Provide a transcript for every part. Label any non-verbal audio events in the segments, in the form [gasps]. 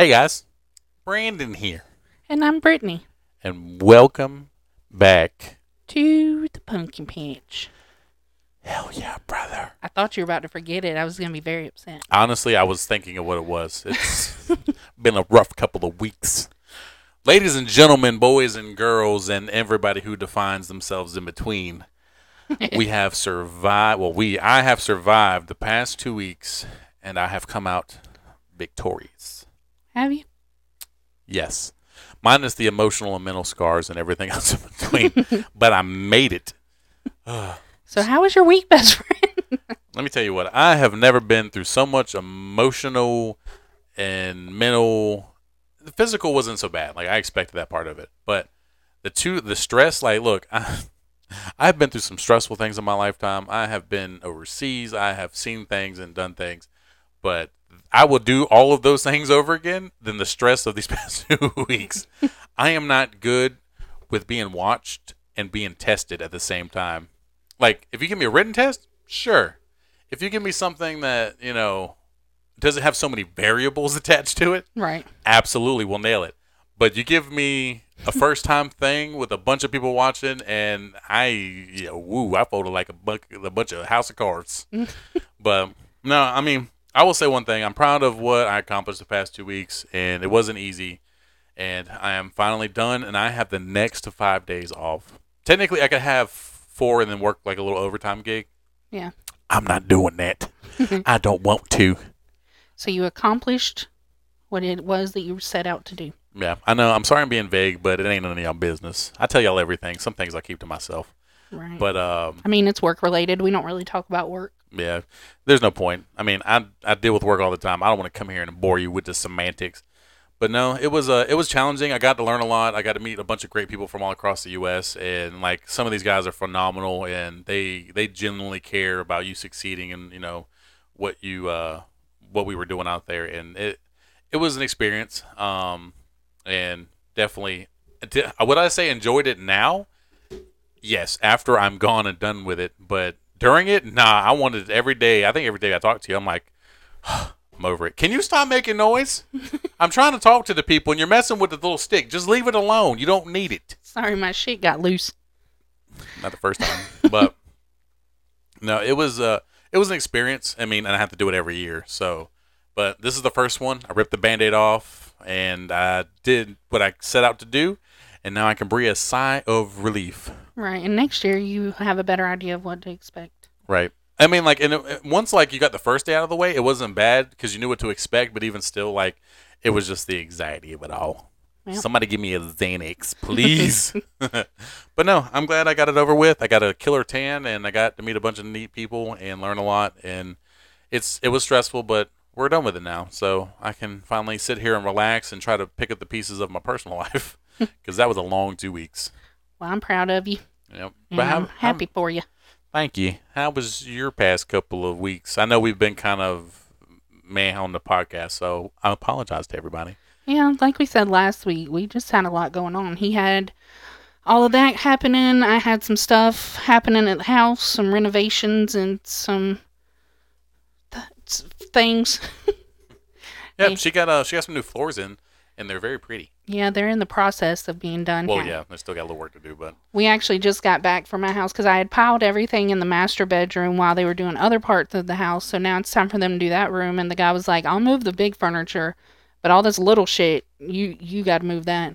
Hey guys, Brandon here, And I'm Brittany. and welcome back. To the Punkin Patch. Hell yeah, brother. I thought you were about to forget it. I was going to be very upset. Honestly, I was thinking of what it was. It's [laughs] been a rough couple of weeks. Ladies and gentlemen, boys and girls, and everybody who defines themselves in between, [laughs] we have survived. Well, we, I have survived the past two weeks, and I have come out victorious. Have you? Yes. Minus the emotional and mental scars and everything [laughs] else in between. but I made it. So, how was your week, best friend? [laughs] Let me tell you what, I have never been through so much emotional and mental. The physical wasn't so bad. Like, I expected that part of it. But the two, the stress, like, look, [laughs] I, I've been through some stressful things in my lifetime. I have been overseas. I have seen things and done things. But I will do all of those things over again than the stress of these [laughs] past two [laughs] weeks. I am not good with being watched and being tested at the same time. Like, if you give me a written test, sure. If you give me something that, you know, doesn't have so many variables [laughs] attached to it, right. absolutely we'll nail it. But you give me a first time thing with a bunch of people watching, and I, yeah, woo, I folded like a, buck, a bunch of house of cards. but no, I mean, I will say one thing. I'm proud of what I accomplished the past two weeks, and it wasn't easy. And I am finally done, and I have the next five days off. Technically, I could have four and then work like a little overtime gig. Yeah. I'm not doing that. [laughs] I don't want to. So, you accomplished what it was that you set out to do. Yeah, I know. I'm sorry I'm being vague, but it ain't none of y'all business. I tell y'all everything. Some things I keep to myself. Right. But um, I mean, it's work related. We don't really talk about work. Yeah, there's no point. I mean, I I deal with work all the time. I don't want to come here and bore you with the semantics. But no, it was uh, it was challenging. I got to learn a lot. I got to meet a bunch of great people from all across the U.S. and like some of these guys are phenomenal, and they they genuinely care about you succeeding and you know what you uh what we were doing out there, and it it was an experience. Um, and definitely, would I say enjoyed it now? Yes, after I'm gone and done with it, but during it, nah, I wanted it every day. I think every day I talk to you, I'm like, [sighs] I'm over it. Can you stop making noise? [laughs] I'm trying to talk to the people, and you're messing with the little stick. Just leave it alone. You don't need it. Sorry, my shit got loose. Not the first time, but [laughs] no, it was uh, it was an experience. I mean, and I have to do it every year. So, but this is the first one. I ripped the band-aid off, and I did what I set out to do, and now I can breathe a sigh of relief. Right. And next year, you have a better idea of what to expect. Right. I mean, like, and it, once like you got the first day out of the way, it wasn't bad because you knew what to expect. But even still, like, it was just the anxiety of it all. Yep. Somebody give me a Xanax, [laughs] please. [laughs] but no, I'm glad I got it over with. I got a killer tan, and I got to meet a bunch of neat people and learn a lot. And it's it was stressful, but we're done with it now, so I can finally sit here and relax and try to pick up the pieces of my personal [laughs] life because that was a long two weeks. Well, I'm proud of you. Yep. But I'm how- happy for you. Thank you. How was your past couple of weeks? I know we've been kind of meh on the podcast, so I apologize to everybody. Yeah, like we said last week, we just had a lot going on. He had all of that happening. I had some stuff happening at the house, some renovations and some th- things. [laughs] Yep, Hey. she got uh she got some new floors in, and they're very pretty. Yeah, they're in the process of being done. Well, Ha- yeah, they still got a little work to do, but We actually just got back from my house because I had piled everything in the master bedroom while they were doing other parts of the house. So now it's time for them to do that room. And the guy was like, "I'll move the big furniture, but all this little shit, you you got to move that."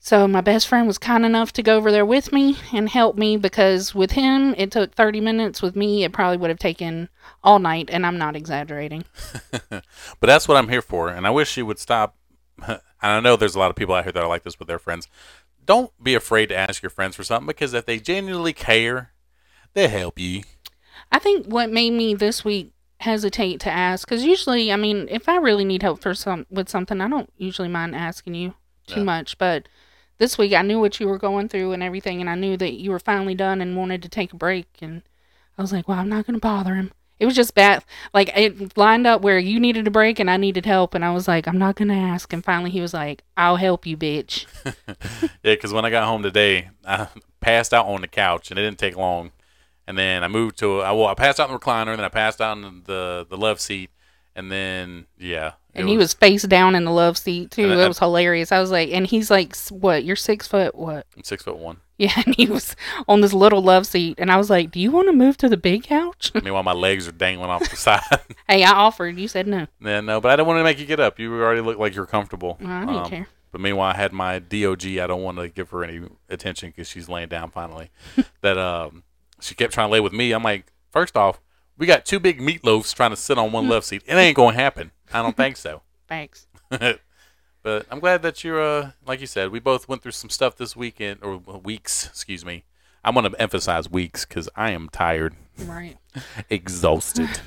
So my best friend was kind enough to go over there with me and help me because with him it took 30 minutes. With me, it probably would have taken all night, and I'm not exaggerating. [laughs] but that's what I'm here for, and I wish she would stop. [laughs] and I know there's a lot of people out here that are like this with their friends. Don't be afraid to ask your friends for something because if they genuinely care, they help you. I think what made me this week hesitate to ask because usually, I mean, if I really need help for some with something, I don't usually mind asking you too Yeah. much. But this week, I knew what you were going through and everything, and I knew that you were finally done and wanted to take a break. And I was like, well, I'm not going to bother him. It was just bad. Like it lined up where you needed a break and I needed help, and I was like, I'm not to ask. And finally, he was like, I'll help you, bitch. [laughs] Yeah, because when I got home today, I passed out on the couch, and it didn't take long. And then I moved to I well, I passed out in the recliner, and then I passed out in the the love seat, and then yeah, And he was face down in the love seat too. It was hilarious. I was like, and he's like, "What? You're six foot? What?" I'm six foot one. Yeah, [laughs] and he was on this little love seat, and I was like, "Do you want to move to the big couch?" Meanwhile, my legs are dangling off the [laughs] side. [laughs] hey, I offered. You said no. yeah, no, but I didn't want to make you get up. You already looked like you're comfortable. I didn't Um, care. But meanwhile, I had my DOG. I don't want to give her any attention because she's laying down finally. that um, she kept trying to lay with me. I'm like, first off, we got two big meatloafs trying to sit on one left seat. It ain't gonna happen. I don't think so. [laughs] Thanks. [laughs] but I'm glad that you're, uh, like you said, we both went through some stuff this weekend or uh, weeks. Excuse me. I'm gonna emphasize weeks because I am tired, Right. [laughs] exhausted.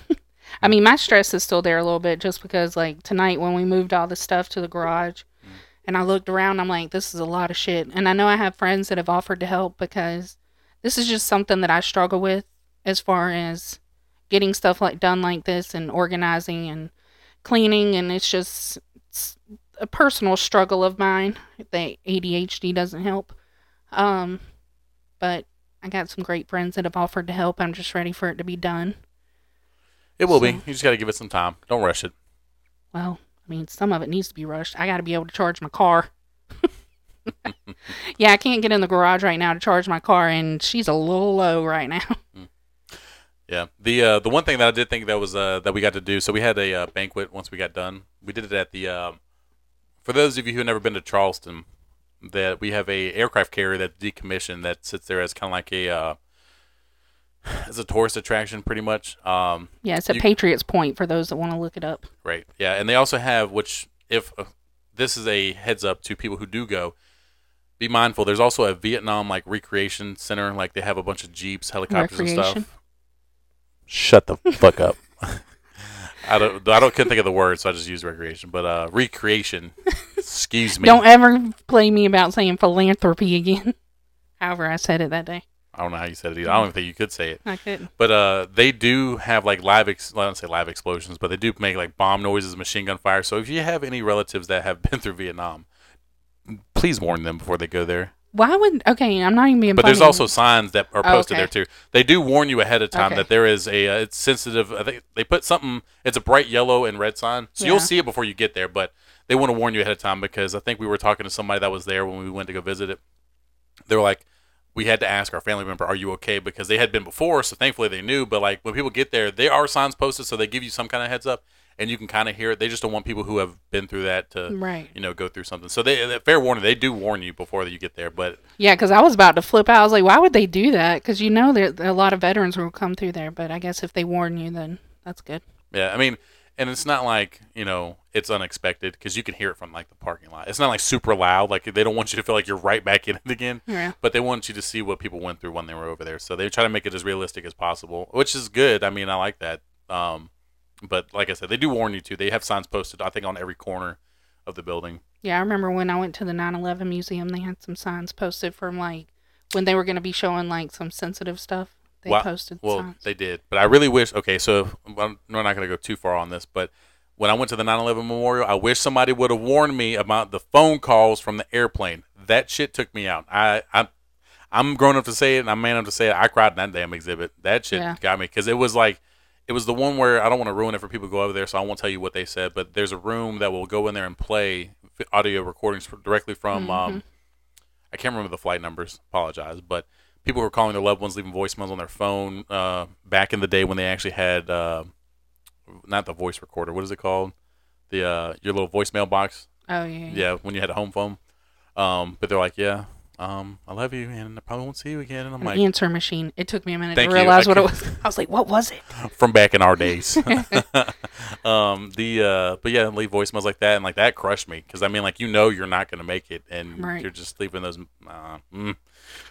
I mean, my stress is still there a little bit just because, like, tonight when we moved all the stuff to the garage and I looked around, I'm like, this is a lot of shit. And I know I have friends that have offered to help because this is just something that I struggle with as far as getting stuff like done like this and organizing and cleaning. And it's just it's a personal struggle of mine that ADHD doesn't help. Um, but I got some great friends that have offered to help. I'm just ready for it to be done. it will be. You just gotta give it some time. Don't rush it. Well, I mean, some of it needs to be rushed. I got to be able to charge my car. [laughs] yeah, I can't get in the garage right now to charge my car, and she's a little low right now. Yeah. The uh, the one thing that I did think that was uh, that we got to do. So we had a uh, banquet once we got done. We did it at the. Um, for those of you who have never been to Charleston, that we have a aircraft carrier that's decommissioned that sits there as kind of like a. Uh, [sighs] as a tourist attraction, pretty much. Um, Yeah, it's at You- Patriots Point for those that want to look it up. Right. Yeah, and they also have which if uh, this is a heads up to people who do go, be mindful. There's also a Vietnam like recreation center. Like they have a bunch of jeeps, helicopters, and stuff. Shut the fuck up. [laughs] I don't. I don't. Couldn't think of the word, so I just use recreation. But uh, recreation. excuse me. Don't ever play me about saying philanthropy again. [laughs] However, I said it that day. I don't know how you said it. Either. I don't even think you could say it. I couldn't. But uh, they do have like live. Ex- well, I don't say live explosions, but they do make like bomb noises, machine gun fire. So if you have any relatives that have been through Vietnam, please warn them before they go there. Why wouldn't? okay? I'm not even being. But there's also signs that are Oh, posted okay. there too. They do warn you ahead of time Okay. that there is a uh, it's sensitive. I think they put something. It's a bright yellow and red sign, so Yeah. you'll see it before you get there. But they want to warn you ahead of time because I think we were talking to somebody that was there when we went to go visit it. They were like, we had to ask our family member, "Are you okay?" Because they had been before, so thankfully they knew. But like when people get there, there are signs posted, so they give you some kind of heads up, and you can kind of hear it. They just don't want people who have been through that to right. you know go through something. So they fair warning, they do warn you before you get there, but. Yeah, because I was about to flip out. I was like, why would they do that? Because you know there a lot of veterans will come through there. But I guess if they warn you, then that's good. Yeah, I mean, and it's not like you know it's unexpected because you can hear it from like the parking lot. It's not like super loud. Like they don't want you to feel like you're right back in it again. Yeah. But they want you to see what people went through when they were over there. So they try to make it as realistic as possible, which is good. I mean, I like that. Um, but like I said, they do warn you too. They have signs posted, I think, on every corner of the building. Yeah, I remember when I went to the 9/11 museum, they had some signs posted from like when they were going to be showing like some sensitive stuff. They Wow. posted Well, signs. they did, but I really wish. Okay, so I'm, we're not going to go too far on this, but when I went to the 9/11 memorial, I wish somebody would have warned me about the phone calls from the airplane. That shit took me out. I, I I'm grown up to say it, and I'm man enough to say it. I cried in that damn exhibit. That shit Yeah. got me because it was like. It was the one where I don't want to ruin it for people who go over there, so I won't tell you what they said. But there's a room that will go in there and play audio recordings directly from. Um, I can't remember the flight numbers. Apologize, but people were calling their loved ones, leaving voicemails on their phone. Uh, back in the day when they actually had uh, not the voice recorder. What is it called? The uh, your little voicemail box. oh yeah. Yeah, when you had a home phone. Um, but they're like, yeah, um, I love you, and I probably won't see you again. And I'm An like, answer machine. It took me a minute to realize what it was. [laughs] I was like, what was it? [laughs] from back in our days. [laughs] um, the uh, but yeah, leave voicemails like that, and like that crushed me because I mean, like you know, you're not gonna make it, and Right. you're just leaving those. Uh, mm.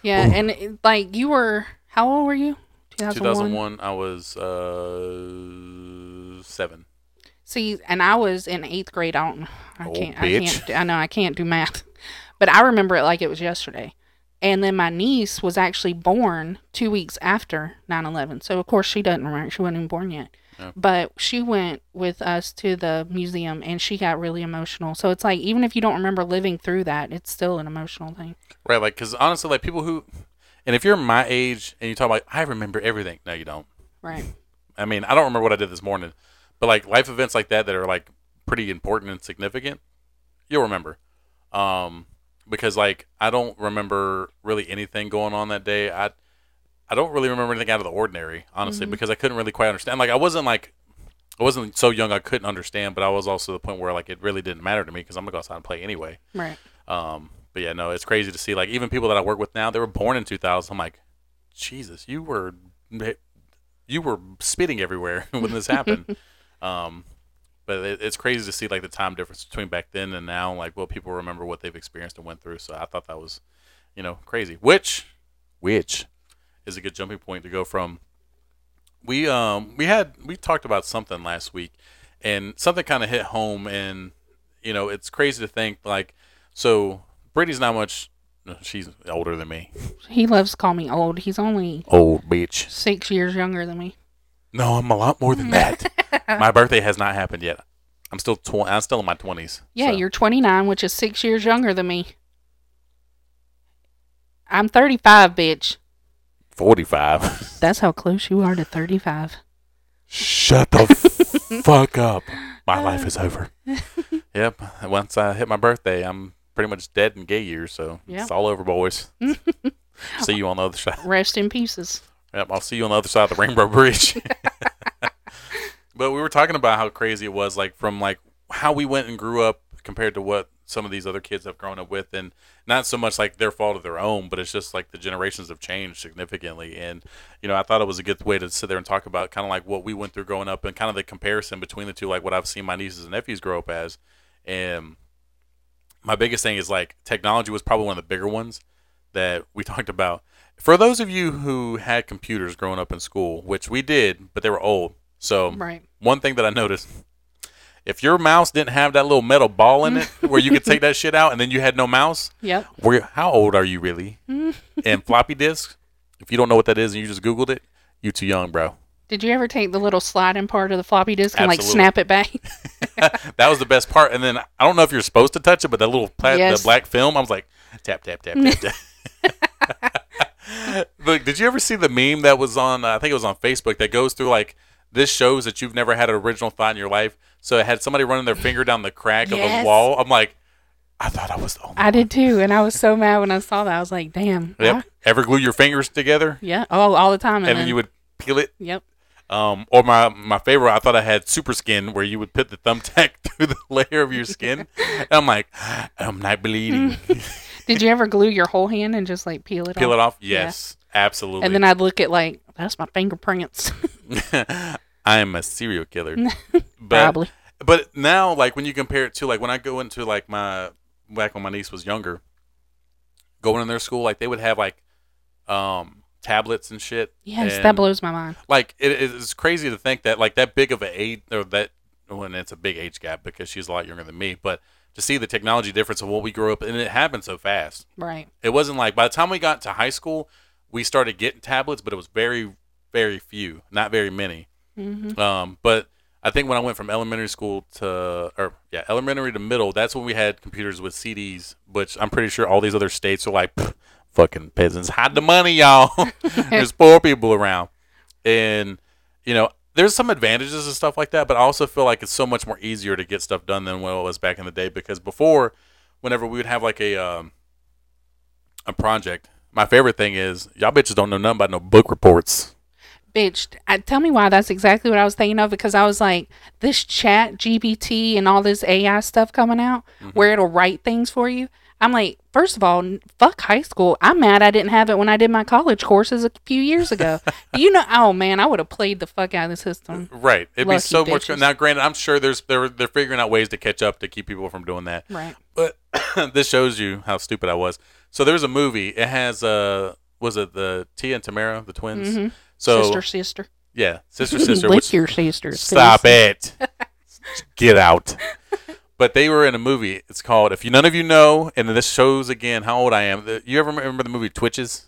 Yeah, and it, like you were, how old were you? 2001, I was uh, seven. See, and I was in eighth grade. I don't. I Oh, can't. I can't. I know I can't do math, but I remember it like it was yesterday. And then my niece was actually born two weeks after 9/11. So of course she doesn't remember. She wasn't even born yet. Yeah. But she went with us to the museum, and she got really emotional. So it's like even if you don't remember living through that, it's still an emotional thing. Right, like because honestly, like people who, and if you're my age and you talk about, I remember everything. No, you don't. Right. I mean, I don't remember what I did this morning, but like life events like that that are like pretty important and significant, you'll remember. Um, because like I don't remember really anything going on that day. I I don't really remember anything out of the ordinary, honestly, Mhm. because I couldn't really quite understand. Like I wasn't like I wasn't so young I couldn't understand, but I was also the point where like it really didn't matter to me because I'm gonna go outside and play anyway. Right. Um, but yeah, no, it's crazy to see like even people that I work with now, they were born in 2000. I'm like, Jesus, you were you were spitting everywhere [laughs] when this happened. [laughs] um, but it, it's crazy to see like the time difference between back then and now, like what people remember what they've experienced and went through. So I thought that was, you know, crazy. Which, which is a good jumping point to go from. We um we had we talked about something last week, and something kind of hit home, and you know it's crazy to think like so Brittany's not much. She's older than me. He loves to call me old. He's only Old bitch. six years younger than me. No, I'm a lot more than that. [laughs] [laughs] my birthday has not happened yet. I'm still tw- I'm still in my 20s. Yeah, so. you're 29, which is six years younger than me. I'm 35, bitch. 45. [laughs] That's how close you are to 35. Shut the [laughs] fuck up. My life is over. yep. Once I hit my birthday, I'm pretty much dead in gay years, so Yeah. it's all over, boys. see you on the other side. Rest in pieces. Yep, I'll see you on the other side of the Rainbow Bridge. But we were talking about how crazy it was, like from like how we went and grew up compared to what some of these other kids have grown up with, and not so much like their fault of their own, but it's just like the generations have changed significantly. And you know, I thought it was a good way to sit there and talk about kind of like what we went through growing up and kind of the comparison between the two, like what I've seen my nieces and nephews grow up as. And my biggest thing is like technology was probably one of the bigger ones that we [laughs] talked about. For those of you who had computers growing up in school, which we did, but they were old. So Right. One thing that I noticed, if your mouse didn't have that little metal ball in it [laughs] where you could take that shit out and then you had no mouse, Yep. where how old are you really? [laughs] and floppy disks, if you don't know what that is and you just googled it, you too young, bro. Did you ever take the little sliding part of the floppy disk and like snap it back? [laughs] that was the best part. And then I don't know if you're supposed to touch it, but that little pla- Yes. the black film, I was like tap tap tap tap tap. Look, did you ever see the meme that was on? Uh, I think it was on Facebook that goes through like this shows that you've never had an original thought in your life. So it had somebody running their finger down the crack of Yes. the wall. I'm like, I thought I was the only. I did too, and I was so mad when I saw that. I was like, "Damn." Yep. I- Ever glue your fingers together yeah. Oh, all the time. And, and then then you would peel it? Yep. Um, or my my favorite, I thought I had super skin where you would put the thumbtack [laughs] through the layer of your skin. And I'm like, I'm not bleeding. [laughs] Did you ever glue your whole hand and just like peel it Peel off? it off? Yeah. Yes, absolutely. And then I'd look at like that's my fingerprints. [laughs] [laughs] I am a serial killer. [laughs] but Probably. but now like when you compare it to like when I go into like my back when my niece was younger, going in their school, like they would have like um tablets and shit. Yes, and, that blows my mind. like it, it's crazy to think that like that big of a age or that when it's a big age gap because she's a lot younger than me, but to see the technology difference of what we grew up and it happened so fast. Right. It wasn't like by the time we got to high school, we started getting tablets, but it was very, very few, not very many. hmm Um, but I think when I went from elementary school to, or yeah, elementary to middle, that's when we had computers with CDs, which I'm pretty sure all these other states are like, fucking peasants, hide the money, y'all. [laughs] There's poor people around, and you know, there's some advantages and stuff like that, but I also feel like it's so much more easier to get stuff done than what it was back in the day because before, whenever we would have like a um, a project, my favorite thing is y'all bitches don't know nothing about no book reports. Bitch, I, tell me why that's exactly what I was thinking of because I was like, this ChatGPT and all this AI stuff coming out Mm-hmm. where it'll write things for you. I'm like, first of all, fuck high school. I'm mad I didn't have it when I did my college courses a few years ago. [laughs] you know, oh man, I would have played the fuck out of the system. Right. It'd be Lucky so much. bitches. Now, granted, I'm sure there's they're they're figuring out ways to catch up to keep people from doing that. Right. But [coughs] this shows you how stupid I was. So there's a movie. It has uh was it the Tia and Tamera, the twins? Mhm. So sister, sister. yeah, sister, sister. [laughs] Lick your sister. stop please. it. [laughs] Get out. But they were in a movie. It's called If You None of You Know, and this shows again how old I am. The- You ever remember the movie Twitches?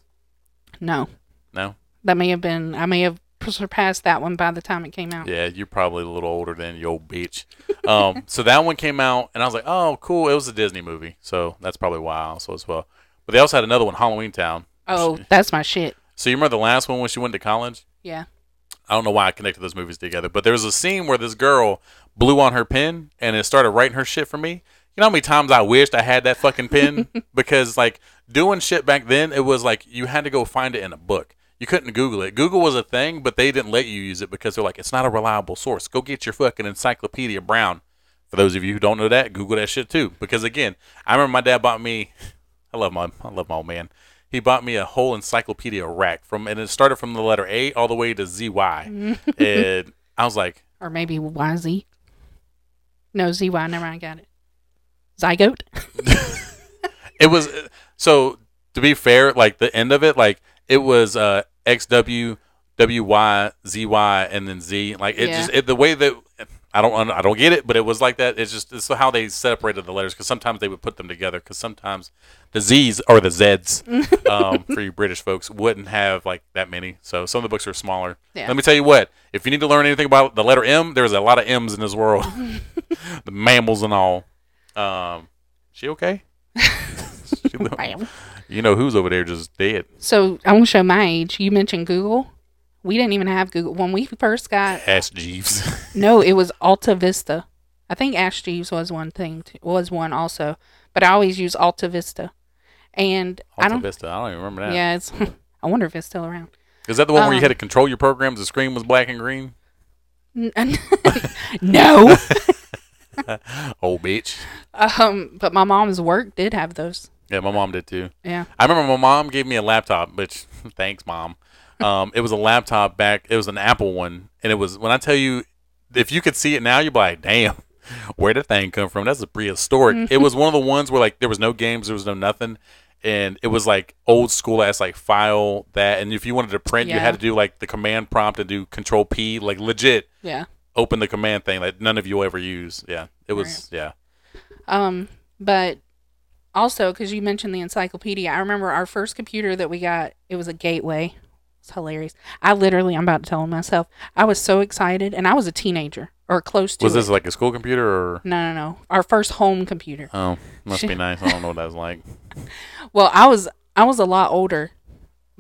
No, No. that may have been. I may have surpassed that one by the time it came out. Yeah, you're probably a little older than you old bitch. Um, [laughs] so that one came out, and I was like, oh, cool. It was a Disney movie, so that's probably why I also as well. But they also had another one, Halloween Town. Oh, that's my shit. So you remember the last one when she went to college? Yeah. I don't know why I connected those movies together, but there was a scene where this girl blew on her pen and it started writing her shit for me. You know how many times I wished I had that fucking pen [laughs] because like doing shit back then, it was like you had to go find it in a book. You couldn't Google it. Google was a thing, but they didn't let you use it because they're like, it's not a reliable source. Go get your fucking Encyclopedia Brown. For those of you who don't know that, Google that shit too. Because again, I remember my dad bought me. [laughs] I love my I love my old man. He bought me a whole encyclopedia rack from, and it started from the letter A all the way to ZY. [laughs] and I was like, Or maybe YZ. No, ZY. Never mind. Got it. Zygote. [laughs] it was so to be fair like the end of it like it was uh xw wy zy and then z like it Yeah. just it, the way that i don't i don't get it but it was like that it's just it's how they separated the letters because sometimes they would put them together because sometimes the z's or the z's [laughs] um, for you british folks wouldn't have like that many so some of the books are smaller Yeah. let me tell you what if you need to learn anything about the letter m there's a lot of m's in this world [laughs] [laughs] the mammals and all um she okay She you know who's over there just dead. So I want to show my age. You mentioned Google. We didn't even have Google when we first got. Ask Jeeves. [laughs] No, it was Alta Vista. I think Ask Jeeves was one thing. Too, was one also, but I always use Alta Vista. And I don't. Vista. I don't even remember that. Yeah, it's. [laughs] I wonder if it's still around. Is that the one where you Um, had to control your programs? The screen was black and green. N- [laughs] no. Oh, bitch. Um, but my mom's work did have those. Yeah, my mom did too. Yeah. I remember my mom gave me a laptop, which thanks, mom. Um, it was a laptop back. It was an Apple one, and it was when I tell you, if you could see it now, you'd be like, "Damn, where did that thing come from?" That's a prehistoric. It was one of the ones where like there was no games, there was no nothing, and it was like old school ass like file that. And if you wanted to print, you had to do like the command prompt and do Control P, like legit Yeah. open the command thing that none of you will ever use. Yeah, it was. Yeah, Um, but also because you mentioned the encyclopedia, I remember our first computer that we got. It was a Gateway. It's hilarious. I literally, I'm about to tell myself, I was so excited, and I was a teenager or close to was it. this like a school computer or? No, no, no. Our first home computer. Oh, must be nice. I don't know what that was like. [laughs] Well, I was I was a lot older,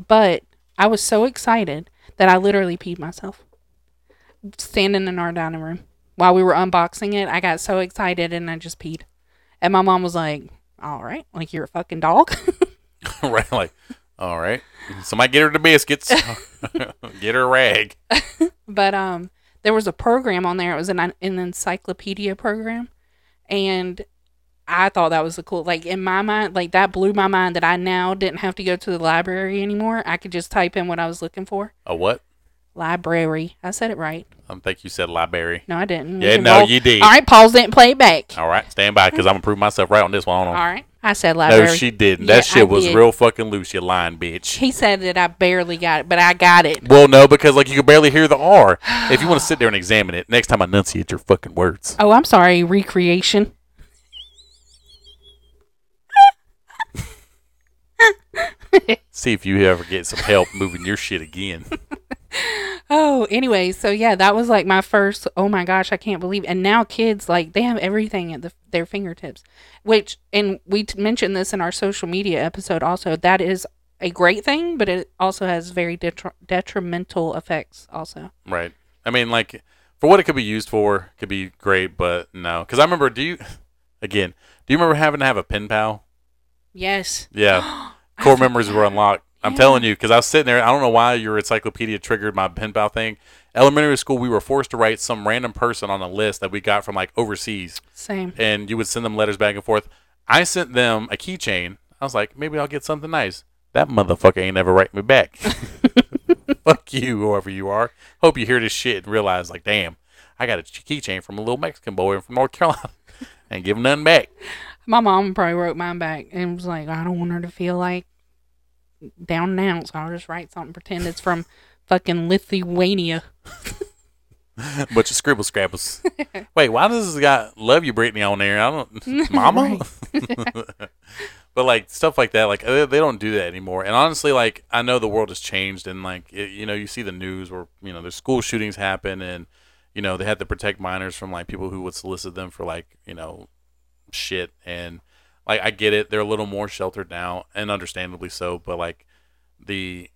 but I was so excited that I literally peed myself. Standing in our dining room while we were unboxing it, I got so excited and I just peed. And my mom was like, "All right, like you're a fucking dog." [laughs] [laughs] right? Like, all right, somebody get her the biscuits. [laughs] get her a rag. [laughs] but um there was a program on there. It was an an encyclopedia program, and I thought that was the cool. Like in my mind, like that blew my mind that I now didn't have to go to the library anymore. I could just type in what I was looking for. A what? Library. I said it right. I think you said library. No, I didn't. We Yeah, can no, roll- you did. All right, pause it and play it back. All right, stand by because I'm gonna prove myself right on this one. Hold on. right. I said library. No, she didn't. Yeah, That shit I was did. real fucking loose. You lying bitch. He said that I barely got it, but I got it. Well, no, because like you could barely hear the R. If you want to sit there and examine it, next time I enunciate your fucking words. Oh, I'm sorry. Recreation. See if you ever get some help moving your shit again. [laughs] Oh, anyway, so yeah, that was like my first. Oh my gosh, I can't believe. And now kids like they have everything at the, their fingertips, which and we t- mentioned this in our social media episode. Also, that is a great thing, but it also has very detri- detrimental effects. Also, Right. I mean, like, for what it could be used for, could be great, but no. Because I remember, do you, [laughs] again, do you remember having to have a pen pal? yes, Yeah. [gasps] Core memories were unlocked. I'm Yeah. telling you, because I was sitting there. I don't know why your encyclopedia triggered my pen pal thing. Elementary school, we were forced to write some random person on a list that we got from like overseas, same. and you would send them letters back and forth. I sent them a keychain. I was like, maybe I'll get something nice. That motherfucker ain't never write me back. [laughs] Fuck you, whoever you are. Hope you hear this shit and realize, like, damn, I got a keychain from a little Mexican boy from North Carolina and give him nothing back. My mom probably wrote mine back and was like, I don't want her to feel like down now, so I'll just write something, pretend it's from fucking Lithuania. [laughs] Bunch of scribble scrabbles. [laughs] Wait, why does this guy love you, Brittany, on there? I don't, [laughs] Mama. but like stuff like that, like they, they don't do that anymore. And honestly, like I know the world has changed, and like it, you know, you see the news where you know there's school shootings happen, and you know they had to protect minors from like people who would solicit them for like you know shit, and like I get it, they're a little more sheltered now, and understandably so. But like the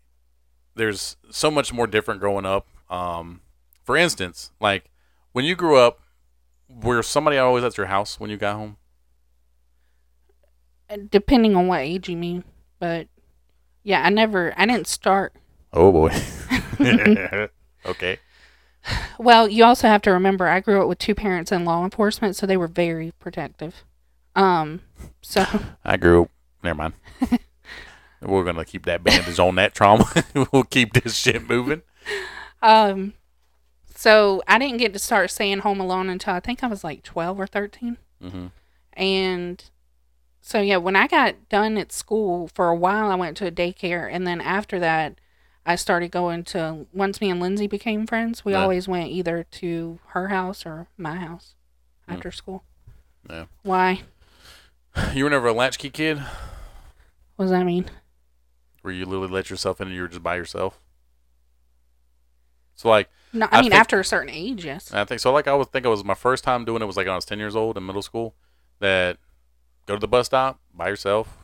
there's so much more different growing up Um, for instance, like when you grew up, were somebody always at your house when you got home? Uh, Depending on what age you mean, but yeah, I never, I didn't start. Oh boy. [laughs] okay. Well, you also have to remember, I grew up with two parents in law enforcement, so they were very protective. Um, so [laughs] I grew up. Never mind. [laughs] We're gonna keep that bandage on that trauma. [laughs] we'll keep this shit moving. Um, so I didn't get to start saying Home Alone until I think I was like twelve or thirteen, hmm and so yeah, when I got done at school for a while, I went to a daycare, and then after that, I started going to. Once me and Lindsay became friends, we Yeah. always went either to her house or my house Mm. after school. Yeah. Why? You were never a latchkey kid, What does that mean? where you literally let yourself in and you were just by yourself. So like, No, I, I mean think- after a certain age, yes. I think so. Like I would think it was my first time doing it was like when I was ten years old in middle school. That go to the bus stop by yourself,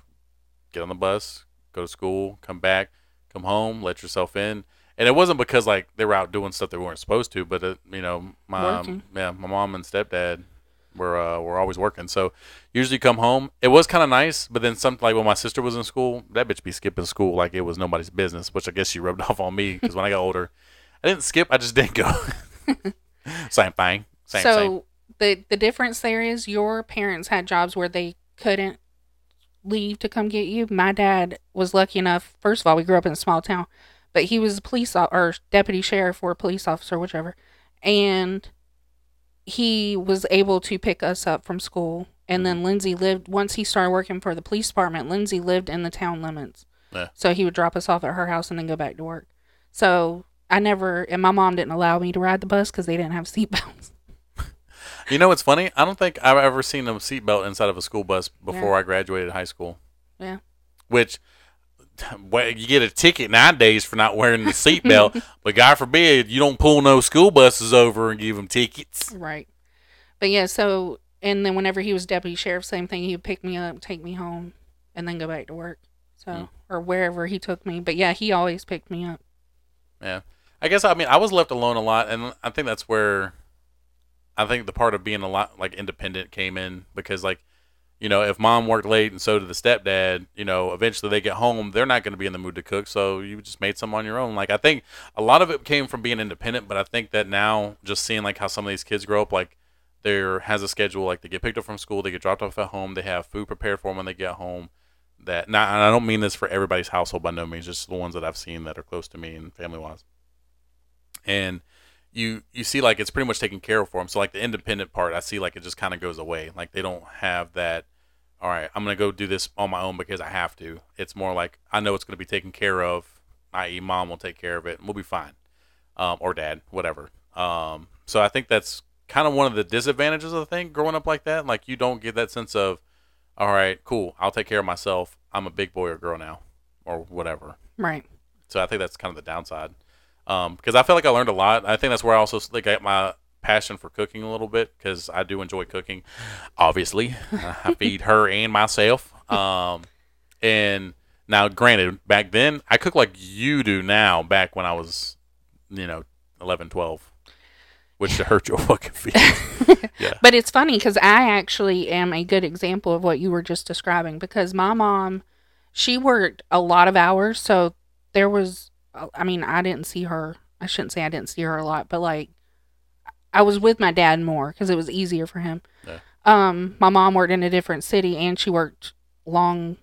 get on the bus, go to school, come back, come home, let yourself in. And it wasn't because like they were out doing stuff they weren't supposed to, but it, you know, my Working. yeah, my mom and stepdad were uh, were always working. So usually come home. It was kind of nice, but then some like when my sister was in school, that bitch be skipping school like it was nobody's business, which I guess she rubbed [laughs] off on me because when I got older, I didn't skip, I just didn't go. [laughs] same thing. Same, so same. the the difference there is your parents had jobs where they couldn't leave to come get you. My dad was lucky enough. First of all, we grew up in a small town, but he was a police o- or deputy sheriff or police officer, whichever, and he was able to pick us up from school. And then mm-hmm. Lindsay lived once he started working for the police department. Lindsay lived in the town limits, Yeah. so he would drop us off at her house and then go back to work. So I never, and my mom didn't allow me to ride the bus because they didn't have seatbelts. [laughs] You know what's funny? I don't think I've ever seen a seatbelt inside of a school bus before I graduated high school. Yeah. Which, you get a ticket nowadays for not wearing the seatbelt, [laughs] but God forbid you don't pull no school buses over and give them tickets. Right. But yeah, so and then whenever he was deputy sheriff, same thing. He would pick me up, take me home, and then go back to work. So Mm. or wherever he took me. But yeah, he always picked me up. Yeah. I guess I mean I was left alone a lot, and I think that's where I think the part of being a lot like independent came in because like you know if mom worked late and so did the stepdad, you know eventually they get home they're not going to be in the mood to cook, so you just made some on your own. Like I think a lot of it came from being independent, but I think that now just seeing like how some of these kids grow up like there has a schedule like they get picked up from school, they get dropped off at home, they have food prepared for them when they get home. That now and I don't mean this for everybody's household by no means, just the ones that I've seen that are close to me and family wise and you you see like it's pretty much taken care of for them. So like the independent part, I see like it just kind of goes away. Like they don't have that. All right, I'm gonna go do this on my own because I have to. It's more like I know it's gonna be taken care of. I.e., mom will take care of it, and we'll be fine, um, or dad, whatever. Um, so I think that's kind of one of the disadvantages of the thing growing up like that. Like you don't get that sense of, all right, cool, I'll take care of myself. I'm a big boy or girl now, or whatever. Right. So I think that's kind of the downside. Um, because I feel like I learned a lot. I think that's where I also like got my passion for cooking a little bit because I do enjoy cooking. Obviously, I feed her and myself. Um, and now, granted, back then I cook like you do now. Back when I was, you know, 11, 12, which to hurt your [laughs] fucking feet. [laughs] yeah. But it's funny because I actually am a good example of what you were just describing because my mom, she worked a lot of hours. So there was, I mean, I didn't see her. I shouldn't say I didn't see her a lot, but like I was with my dad more because it was easier for him. Yeah. Um, my mom worked in a different city and she worked long.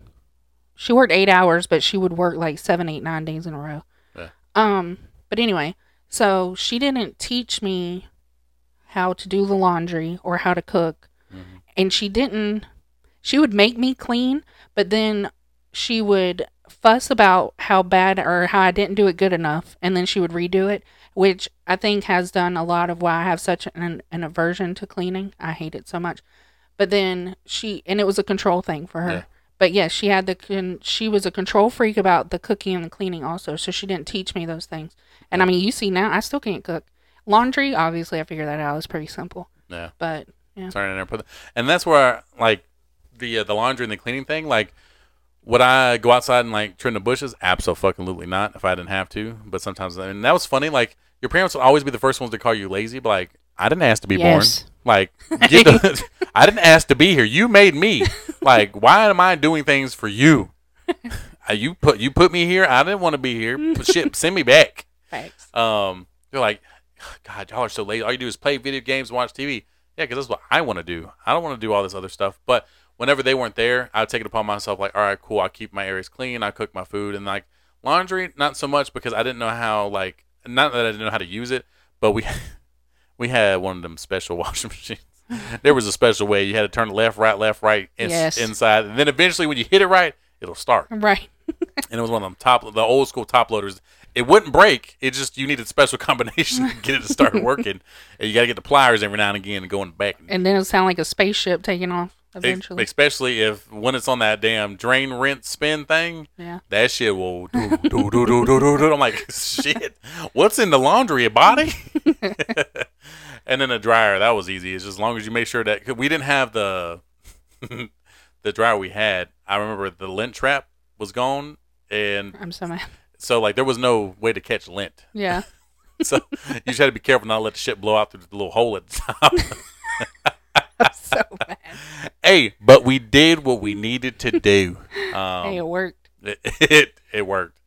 She worked eight hours, but she would work like seven, eight, nine days in a row. Yeah. Um, but anyway, so she didn't teach me how to do the laundry or how to cook. Mhm. And she didn't, she would make me clean, but then she would fuss about how bad or how I didn't do it good enough. And then she would redo it, which I think has done a lot of why I have such an, an aversion to cleaning. I hate it so much. But then she, and it was a control thing for her. Yeah. But yes, she had the, she was a control freak about the cooking and the cleaning also. So she didn't teach me those things. And I mean, you see now, I still can't cook. Laundry, obviously, I figured that out. It's pretty simple. Yeah. But yeah, Sorry, I never put that. And that's where like the uh, the laundry and the cleaning thing. Like, would I go outside and like trim the bushes? Absolutely not. If I didn't have to, but sometimes and that was funny. Like your parents will always be the first ones to call you lazy. But like, I didn't ask to be Yes. born. Like, [laughs] the, [laughs] I didn't ask to be here. You made me. Like, why am I doing things for you? Uh, you put you put me here. I didn't want to be here. Shit, [laughs] send me back. Facts. Um, they're like, God, y'all are so lazy. All you do is play video games, watch TV. Yeah, because that's what I want to do. I don't want to do all this other stuff. But whenever they weren't there, I would take it upon myself. Like, all right, cool. I keep my areas clean. I cook my food, and like laundry, not so much because I didn't know how. Like, not that I didn't know how to use it, but we [laughs] we had one of them special [laughs] washing machines. There was a special way you had to turn left, right, left, right, ins- Yes. inside, and then eventually when you hit it right, it'll start Right. [laughs] and it was one of them top, the old school top loaders. It wouldn't break. It just you needed special combination to get it to start working, and you got to get the pliers every now and again and going back. And then it'll sound like a spaceship taking off eventually. Especially if when it's on that damn drain, rinse, spin thing, yeah. that shit will do do do do do do. do. I'm like, [laughs] shit, what's in the laundry? A body? [laughs] and then the dryer, that was easy. It's just as long as you make sure that 'cause we didn't have the [laughs] the dryer we had. I remember the lint trap was gone, and I'm so mad. so like there was no way to catch lint. Yeah. So you just had to be careful not to let the shit blow out through the little hole at the top. [laughs] so bad. hey, but we did what we needed to do. [laughs] Um, hey, it worked. it, [laughs] it it worked.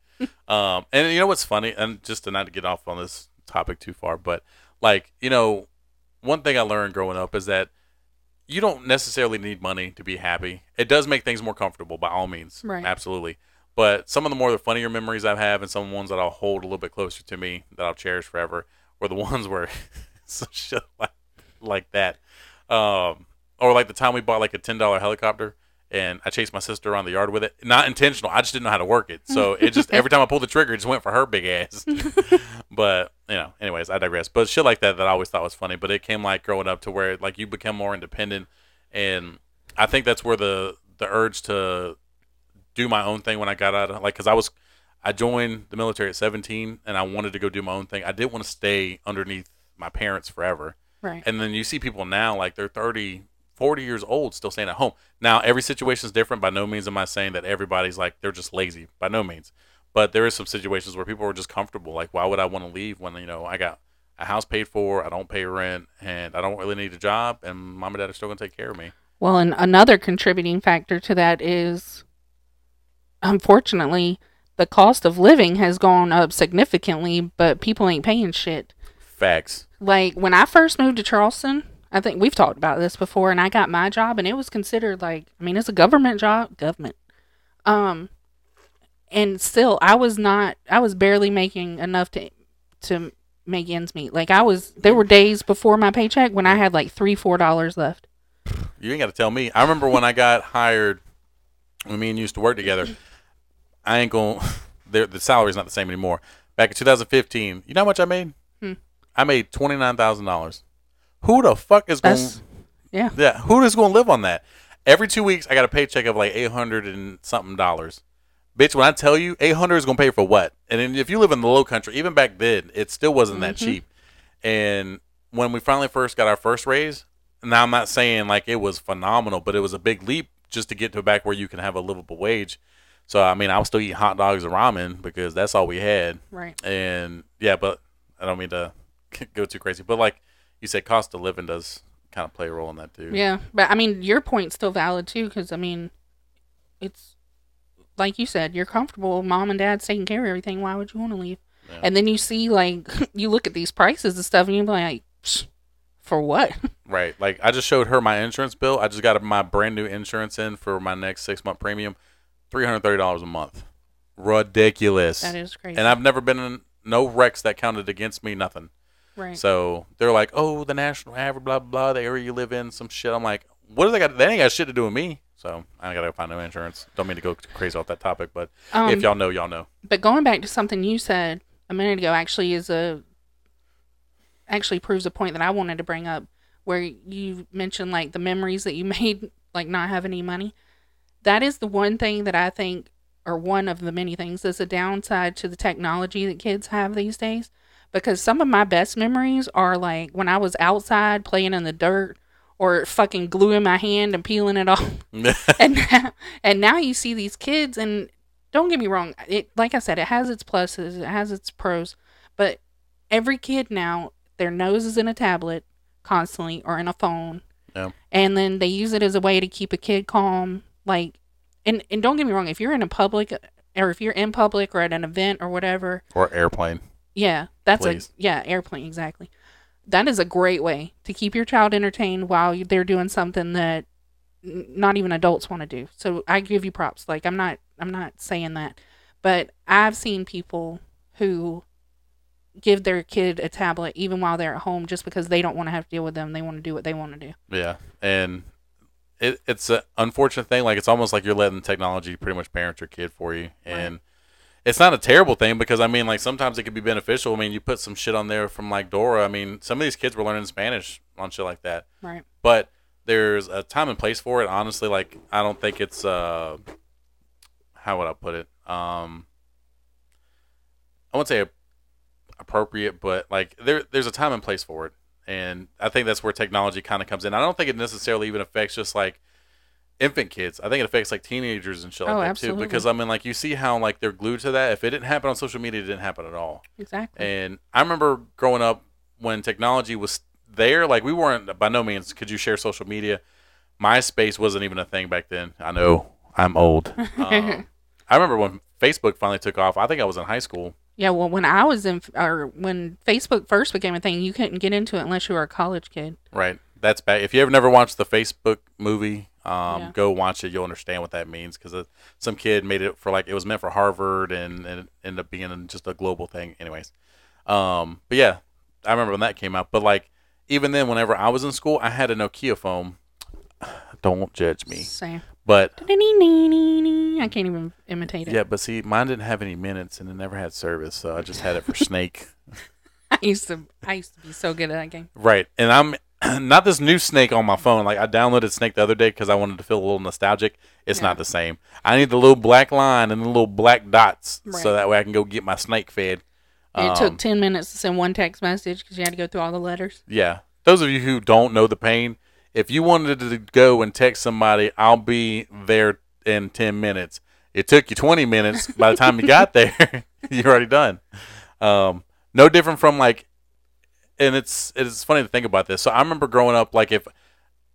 Um, and you know what's funny, and just to not get off on this topic too far, but like you know, one thing I learned growing up is that you don't necessarily need money to be happy. It does make things more comfortable, by all means, Right. absolutely. But some of the more the funnier memories I have, and some ones that I'll hold a little bit closer to me that I'll cherish forever, were the ones where some shit like like that, um, or like the time we bought like a ten dollar helicopter and I chased my sister around the yard with it. Not intentional. I just didn't know how to work it. So it just every time I pulled the trigger, it just went for her big ass. [laughs] but you know, anyways, I digress. But shit like that that I always thought was funny. But it came like growing up to where like you become more independent, and I think that's where the the urge to do my own thing when I got out of like because I was I joined the military at 17 and I wanted to go do my own thing. I didn't want to stay underneath my parents forever. Right. And then you see people now, like they're 30, 40 years old, still staying at home. Now, every situation is different. By no means am I saying that everybody's like, they're just lazy. By no means. But there is some situations where people are just comfortable. Like, why would I want to leave when, you know, I got a house paid for, I don't pay rent, and I don't really need a job, and mom and dad are still going to take care of me. Well, and another contributing factor to that is, unfortunately, the cost of living has gone up significantly, but people ain't paying shit. Facts. Like when I first moved to Charleston, I think we've talked about this before, and I got my job, and it was considered like, I mean, it's a government job, government. Um, and still, I was not, I was barely making enough to to make ends meet. Like I was, there were days before my paycheck when I had like three, four dollars left. You ain't got to tell me. I remember when I got hired, when me and you used to work together. I ain't going. [laughs] to The salary's not the same anymore. Back in 2015, you know how much I made? I made twenty nine thousand dollars. Who the fuck is going? That's yeah. Yeah, who is going to live on that? Every two weeks, I got a paycheck of like eight hundred and something dollars. Bitch, when I tell you, eight hundred is going to pay for what? And then if you live in the low country, even back then, it still wasn't that Mhm. cheap. And when we finally first got our first raise, now I'm not saying like it was phenomenal, but it was a big leap just to get to a back where you can have a livable wage. So I mean, I was still eating hot dogs and ramen because that's all we had. Right. And yeah, but I don't mean to go too crazy, but like you said, cost of living does kind of play a role in that too. Yeah, but I mean, your point's still valid too, because I mean, it's like you said, you're comfortable. Mom and dad's taking care of everything. Why would you want to leave? Yeah. And then you see, like, [laughs] you look at these prices and stuff, and you're like, "Psh, for what? [laughs] Right. Like I just showed her my insurance bill. I just got my brand new insurance in for my next six month premium, three hundred thirty dollars a month. Ridiculous. that is crazy. and I've never been in no wrecks that counted against me. Nothing. Right. So they're like, oh, the national average, blah blah blah, the area you live in, some shit. I'm like, what do they got? They ain't got shit to do with me. So I gotta find new insurance. Don't mean to go crazy off that topic, but um, if y'all know, y'all know. but going back to something you said a minute ago, actually is a actually proves a point that I wanted to bring up, where you mentioned like the memories that you [laughs] made, like not having any money. That is the one thing that I think, or one of the many things, that's a downside to the technology that kids have these days. Because some of my best memories are like when I was outside playing in the dirt, or fucking gluing my hand and peeling it off [laughs] [laughs] and now, and now you see these kids and don't get me wrong it like i said it has its pluses it has its pros but every kid now, their nose is in a tablet constantly or in a phone. Yeah. And then they use it as a way to keep a kid calm. Like, and, and don't get me wrong, if you're in a public, or if you're in public or at an event or whatever, Or airplane. Yeah, that's Please. a yeah airplane exactly. That is a great way to keep your child entertained while they're doing something that n- not even adults want to do. So I give you props. Like I'm not I'm not saying that, but I've seen people who give their kid a tablet even while they're at home just because they don't want to have to deal with them. They want to do what they want to do. Yeah, and it, it's an unfortunate thing. Like it's almost like you're letting technology pretty much parent your kid for you, and it's not a terrible thing because I mean, like sometimes it could be beneficial. I mean, you put some shit on there from like Dora. I mean, some of these kids were learning Spanish on shit like that, Right. but there's a time and place for it. Honestly, like I don't think it's uh, how would I put it? Um, I wouldn't say appropriate, but like there there's a time and place for it, and I think that's where technology kind of comes in. I don't think it necessarily even affects just like infant kids. I think it affects like teenagers and shit like Oh, that absolutely. too. Because I mean, like you see how like they're glued to that. If it didn't happen on social media, it didn't happen at all. Exactly. And I remember growing up when technology was there. Like we weren't by no means could you share social media. MySpace wasn't even a thing back then. I know I'm old. [laughs] Um, I remember when Facebook finally took off. I think I was in high school. yeah. Well, when I was in, or when Facebook first became a thing, you couldn't get into it unless you were a college kid. Right. That's bad. If you ever never watched the Facebook movie, um, Yeah. go watch it. You'll understand what that means because some kid made it for like it was meant for Harvard and, and it ended up being just a global thing. Anyways, um, but yeah, I remember when that came out. But like even then, whenever I was in school, I had a Nokia phone. [sighs] Don't judge me, Same. but I can't even imitate it. yeah, but see, mine didn't have any minutes and it never had service, so I just had it for Snake. [laughs] I used to. I used to be so good at that game. Right, and I'm [clears throat] not this new Snake on my phone. Like I downloaded Snake the other day because I wanted to feel a little nostalgic. It's Yeah. not the same. I need the little black line and the little black dots Right. so that way I can go get my Snake fed. It Um, took ten minutes to send one text message because you had to go through all the letters. Yeah, those of you who don't know the pain, if you wanted to go and text somebody, I'll be there in ten minutes. It took you twenty minutes. By the time you got [laughs] there, [laughs] you're already done. Um, no different from like, and it's it's funny to think about this. So I remember growing up, like if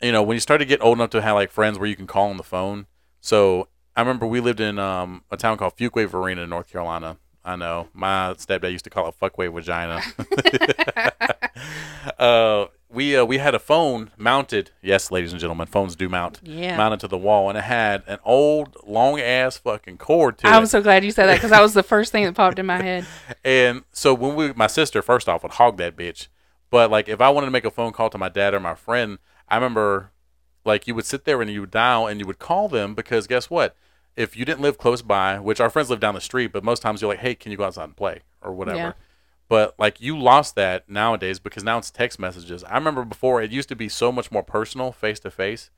you know when you started to get old enough to have like friends where you can call on the phone. So I remember we lived in um, a town called Fuquay Varina in North Carolina. I know my stepdad used to call it fuckway vagina. [laughs] [laughs] uh, we uh, we had a phone mounted. Yes, ladies and gentlemen, phones do mount. Yeah. Mounted to the wall, and it had an old long ass fucking cord to it. I it. so glad you said that because that was the first thing that popped in my head. [laughs] And so when we, my sister, first off, would hog that bitch. But like, if I wanted to make a phone call to my dad or my friend, I remember, like, you would sit there and you would dial and you would call them because guess what? If you didn't live close by, which our friends live down the street, but most times you're like, hey, can you go outside and play or whatever. Yeah. But like, you lost that nowadays because now it's text messages. I remember before it used to be so much more personal, face to face,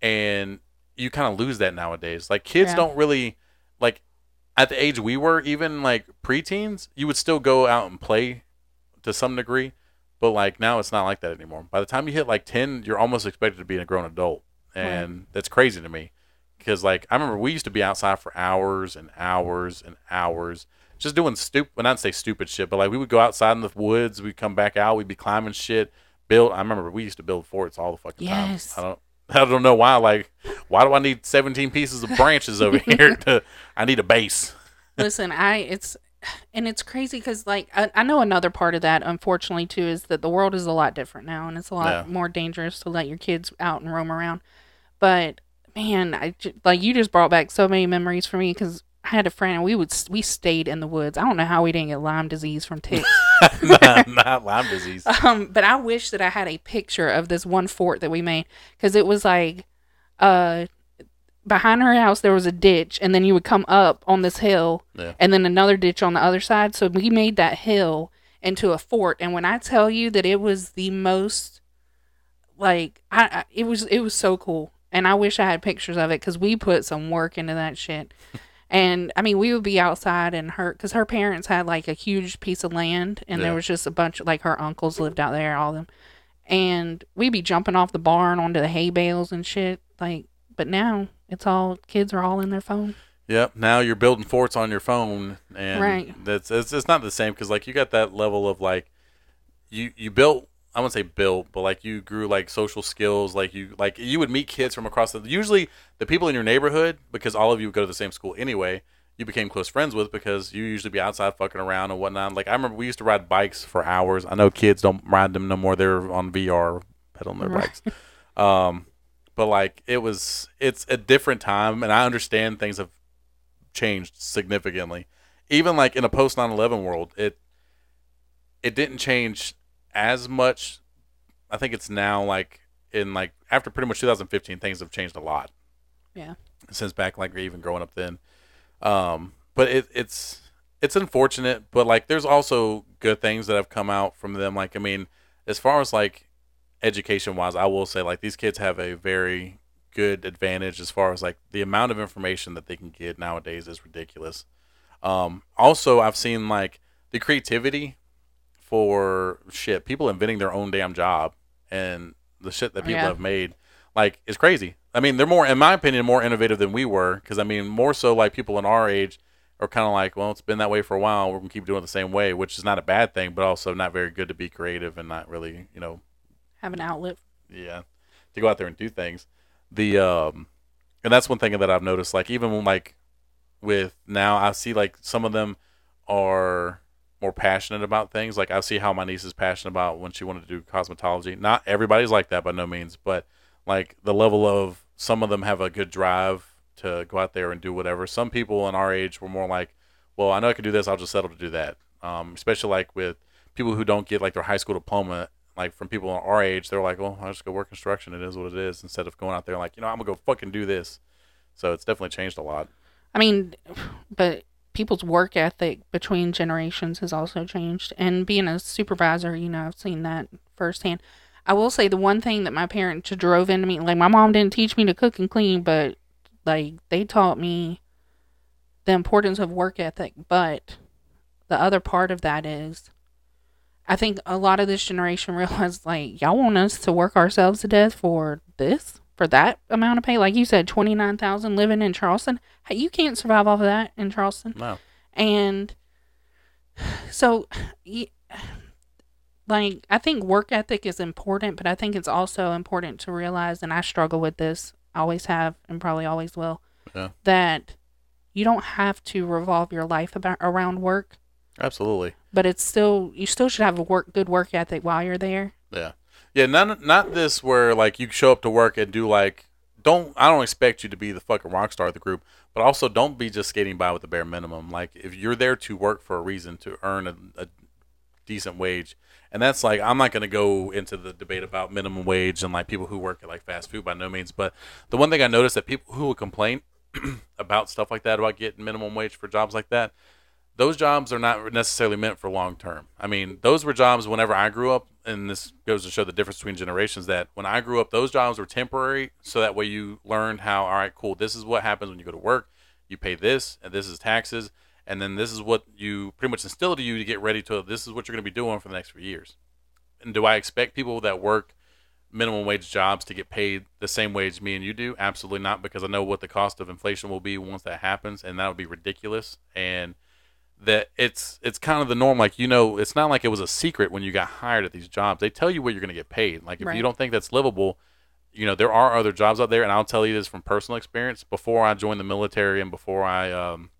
and you kind of lose that nowadays. Like, kids Yeah. don't really like at the age we were, even like preteens, you would still go out and play to some degree. But like now, it's not like that anymore. By the time you hit like ten, you're almost expected to be a grown adult, and that's crazy to me. Because like I remember we used to be outside for hours and hours and hours, just doing stupid. Well, not say stupid shit, but like we would go outside in the woods, we'd come back out, we'd be climbing shit. Build. I remember we used to build forts all the fucking Yes. time. I don't. I don't know why. Like, why do I need 17 pieces of branches over [laughs] here? To I need a base. Listen, I it's and it's crazy because like I, I know another part of that unfortunately too is that the world is a lot different now and it's a lot Yeah. more dangerous to let your kids out and roam around. But man, I like you just brought back so many memories for me because I had a friend and we would we stayed in the woods. I don't know how we didn't get Lyme disease from ticks. [laughs] [laughs] not, not Lyme disease. um, but I wish that I had a picture of this one fort that we made because it was like, uh, behind her house there was a ditch, and then you would come up on this hill, Yeah. and then another ditch on the other side. So we made that hill into a fort, and when I tell you that it was the most, like, I, I it was it was so cool, and I wish I had pictures of it because we put some work into that shit. And I mean, we would be outside and her, because her parents had like a huge piece of land, and there was just a bunch of like her uncles lived out there, all of them. And we'd be jumping off the barn onto the hay bales and shit. Like, but now it's all kids are all in their phone. Yep. Now you're building forts on your phone, and Right. that's it's, it's not the same because like you got that level of like you you built I wouldn't say built, but like you grew like social skills, like you like you would meet kids from across the usually the people in your neighborhood because all of you would go to the same school anyway. You became close friends with because you usually be outside fucking around and whatnot. Like I remember we used to ride bikes for hours. I know kids don't ride them no more. They're on VR pedaling their bikes. Um, but like it was, it's a different time, and I understand things have changed significantly. Even like in a post 9/11 world, it it didn't change as much. I think it's now like in like after pretty much 2015, things have changed a lot. Yeah. Since back like even growing up then, um, but it, it's it's unfortunate, but like there's also good things that have come out from them. Like I mean, as far as like education wise, I will say like these kids have a very good advantage as far as like the amount of information that they can get nowadays is ridiculous. Um, also, I've seen like the creativity for shit people inventing their own damn job and the shit that people Yeah. have made like is crazy. I mean, they're more, in my opinion, more innovative than we were. Because I mean, more so like people in our age are kind of like, well, it's been that way for a while. We're gonna keep doing it the same way, which is not a bad thing, but also not very good to be creative and not really, you know, Have an outlet. yeah, to go out there and do things. The um, and that's one thing that I've noticed. Like even when like with now, I see like some of them are more passionate about things. Like I see how my niece is passionate about when she wanted to do cosmetology. Not everybody's like that by no means, but like the level of some of them have a good drive to go out there and do whatever. Some people in our age were more like, well, I know I can do this. I'll just settle to do that. Um, especially like with people who don't get like their high school diploma, like from people in our age, they're like, well, I'll just go work construction. It is what it is. Instead of going out there like, you know, I'm gonna go fucking do this. So it's definitely changed a lot. I mean, but people's work ethic between generations has also changed. And being a supervisor, you know, I've seen that firsthand. I will say the one thing that my parents drove into me, like my mom didn't teach me to cook and clean, but like they taught me the importance of work ethic. But the other part of that is, I think a lot of this generation [laughs] realized like y'all want us to work ourselves to death for this, for that amount of pay. Like you said, twenty nine thousand living in Charleston. You can't survive off of that in Charleston. No. And so, like, I think work ethic is important, but I think it's also important to realize, and I struggle with this, always have, and probably always will, Yeah. that you don't have to revolve your life about around work, Absolutely. but it's still you still should have a work good work ethic while you're there. Yeah. Yeah, not not this where like you show up to work and do like don't I don't expect you to be the fucking rock star of the group, but also don't be just skating by with the bare minimum. Like if you're there to work for a reason to earn a, a decent wage, and that's like I'm not going to go into the debate about minimum wage and like people who work at like fast food by no means, but the one thing I noticed that people who will complain [clears throat] about stuff like that about getting minimum wage for jobs like that, those jobs are not necessarily meant for long term. I mean, those were jobs whenever I grew up, and this goes to show the difference between generations. That when I grew up, those jobs were temporary, so that way you learned how. All right, cool. This is what happens when you go to work. You pay this, and this is taxes, and then this is what you pretty much instill to you to get ready to. This is what you're going to be doing for the next few years. And do I expect people that work minimum wage jobs to get paid the same wage me and you do? Absolutely not, because I know what the cost of inflation will be once that happens, and that would be ridiculous. And that it's it's kind of the norm. Like you know, it's not like it was a secret when you got hired at these jobs. They tell you what you're going to get paid. Like if Right. you don't think that's livable, you know there are other jobs out there, and I'll tell you this from personal experience. Before I joined the military and before I um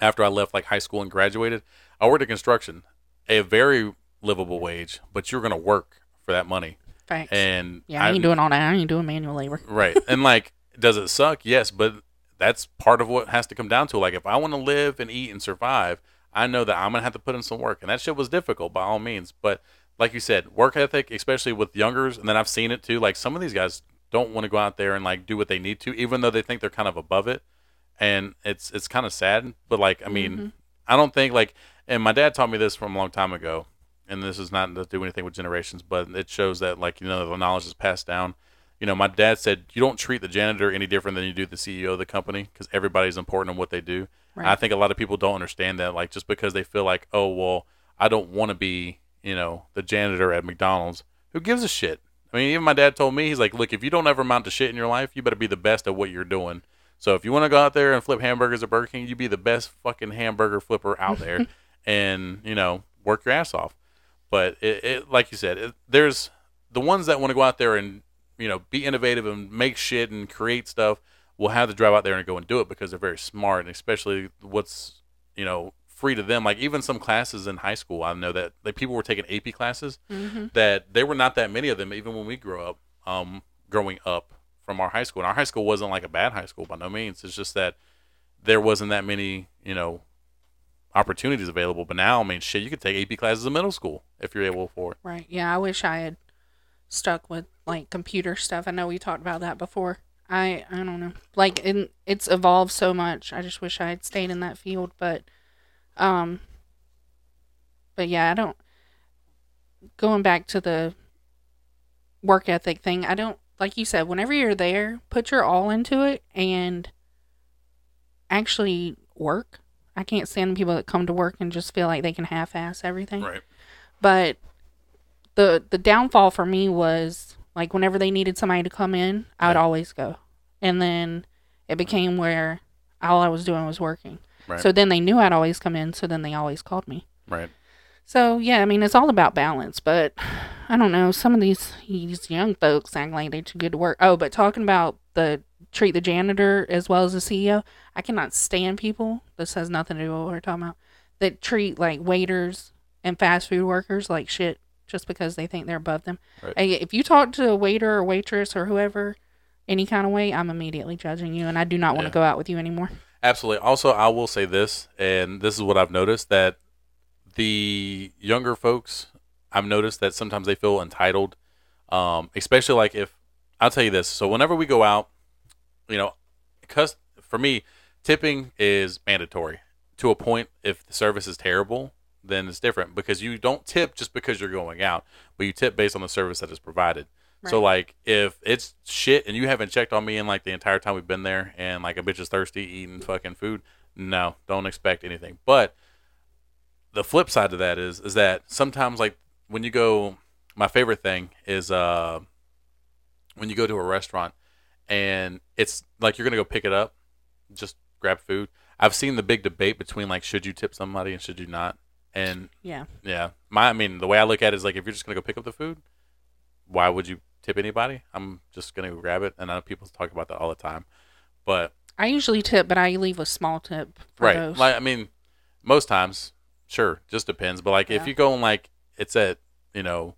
after I left like high school and graduated, I worked in construction, a very livable wage, but you're going to work for that money. Facts. And yeah, I ain't doing all that. I ain't doing manual labor. right and like does it suck yes but that's part of what has to come down to like if i want to live and eat and survive i know that i'm gonna have to put in some work and that shit was difficult by all means. But like you said work ethic especially with youngers and then i've seen it too like some of these guys don't want to go out there and like do what they need to even though they think they're kind of above it. And it's it's kind of sad but like i mean Mhm. i don't think like and my dad taught me this from a long time ago and this is not to do anything with generations but it shows that like you know the knowledge is passed down you know, my dad said you don't treat the janitor any different than you do the CEO of the company because everybody's important in what they do. Right. I think a lot of people don't understand that, like, just because they feel like, oh, well, I don't want to be, you know, the janitor at McDonald's. Who gives a shit? I mean, even my dad told me, he's like, look, if you don't ever amount to shit in your life, you better be the best at what you're doing. So if you want to go out there and flip hamburgers at Burger King, you be the best fucking hamburger flipper out [laughs] there, and you know, work your ass off. But it, it like you said, it, there's the ones that want to go out there and you know be innovative and make shit and create stuff will have to drive out there and go and do it because they're very smart and especially what's you know free to them. Like even some classes in high school, I know that like people were taking AP classes Mm-hmm. that there were not that many of them even when we grew up. Um, growing up from our high school, and our high school wasn't like a bad high school by no means. It's just that there wasn't that many you know opportunities available. But now, I mean, shit, you could take AP classes in middle school if you're able for it. Right. Yeah, I wish I had stuck with like computer stuff. I know we talked about that before. I I don't know. Like in, it's evolved so much. I just wish I had stayed in that field, but um but yeah, I don't going back to the work ethic thing. I don't like you said whenever you're there, put your all into it and actually work. I can't stand people that come to work and just feel like they can half-ass everything Right. but the the downfall for me was like whenever they needed somebody to come in, I would always go, and then it became where all I was doing was working. Right. So then they knew I'd always come in, so then they always called me. Right. So yeah, I mean it's all about balance, but I don't know. Some of these these young folks act like they're too good to work. Oh, but talking about the treat the janitor as well as the CEO, I cannot stand people. This has nothing to do with what we're talking about. That treat like waiters and fast food workers like shit just because they think they're above them. Right. Hey, if you talk to a waiter or waitress or whoever any kind of way, I'm immediately judging you, and I do not want to Yeah. go out with you anymore. Absolutely. Also, I will say this, and this is what I've noticed that the younger folks, I've noticed that sometimes they feel entitled, um, especially like if I'll tell you this. So whenever we go out, you know, because for me, tipping is mandatory to a point. If the service is terrible, then it's different because you don't tip just because you're going out, but you tip based on the service that is provided. So like if it's shit and you haven't checked on me in like the entire time we've been there and like a bitch is thirsty eating fucking food, no, don't expect anything. But the flip side to that is is that sometimes like when you go my favorite thing is uh when you go to a restaurant and it's like you're gonna go pick it up, just grab food. I've seen the big debate between like should you tip somebody and should you not. And Yeah. yeah, my I mean the way I look at it is like if you're just gonna go pick up the food, why would you tip anybody? I'm just gonna go grab it, and I know people talk about that all the time, but I usually tip, but I leave a small tip for right, those. like I mean, most times, sure, just depends. But like if you go and like it's at you know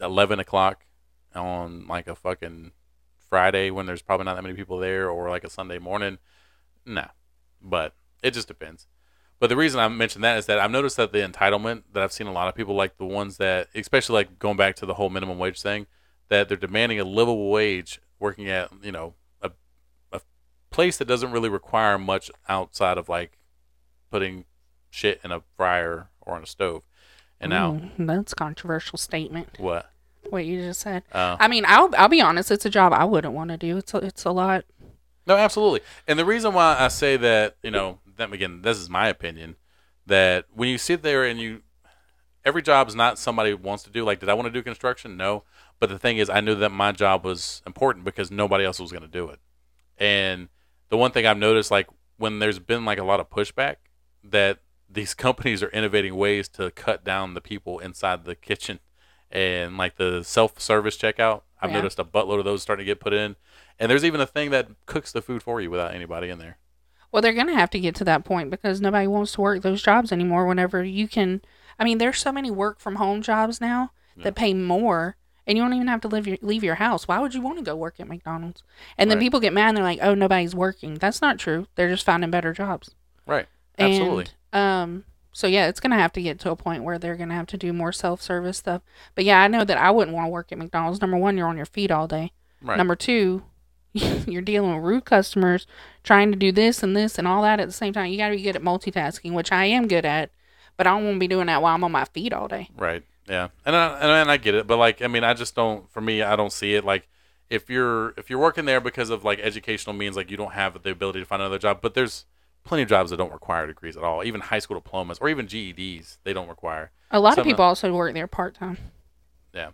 eleven o'clock on like a fucking Friday when there's probably not that many people there, or like a Sunday morning, nah. but it just depends. But the reason I mentioned that is that I've noticed that the entitlement that I've seen a lot of people like the ones that, especially like going back to the whole minimum wage thing, that they're demanding a livable wage working at you know a a place that doesn't really require much outside of like putting shit in a fryer or on a stove. And now Ooh, that's a controversial statement. what? What you just said. Uh, I mean, I'll I'll be honest. It's a job I wouldn't want to do. It's a, it's a lot. No, absolutely. And the reason why I say that, you know, that again, this is my opinion, that when you sit there and you, every job is not somebody wants to do. Like, did I want to do construction? No. But the thing is, I knew that my job was important because nobody else was going to do it. And the one thing I've noticed, like, when there's been like a lot of pushback, that these [laughs] companies are innovating ways to cut down the people inside the kitchen and like the self-service checkout. I've Yeah. noticed a buttload of those starting to get put in, and there's even a thing that cooks the food for you without anybody in there. Well, they're gonna have to get to that point because nobody wants to work those jobs anymore. Whenever you can, I mean, there's so many work from home jobs now that pay more, and you don't even have to leave your leave your house. Why would you want to go work at McDonald's? And then people get mad and they're like, "Oh, nobody's working." That's not true. They're just finding better jobs. Right. Absolutely. And, um. So yeah, it's gonna have to get to a point where they're gonna have to do more self service stuff. But yeah, I know that I wouldn't want to work at McDonald's. Number one, you're on your feet all day. right. Number two, [laughs] you're dealing with rude customers trying to do this and this and all that at the same time. You got to be good at multitasking, which I am good at, but I don't want to be doing that while I'm on my feet all day. Right. Yeah. And I, and, I, get it, but like I mean, I just don't. For me, I don't see it like if you're if you're working there because of like educational means, like you don't have the ability to find another job. But there's plenty of jobs that don't require degrees at all. Even high school diplomas or even GEDs, they don't require. A lot Some of- people also work there part time. Yeah.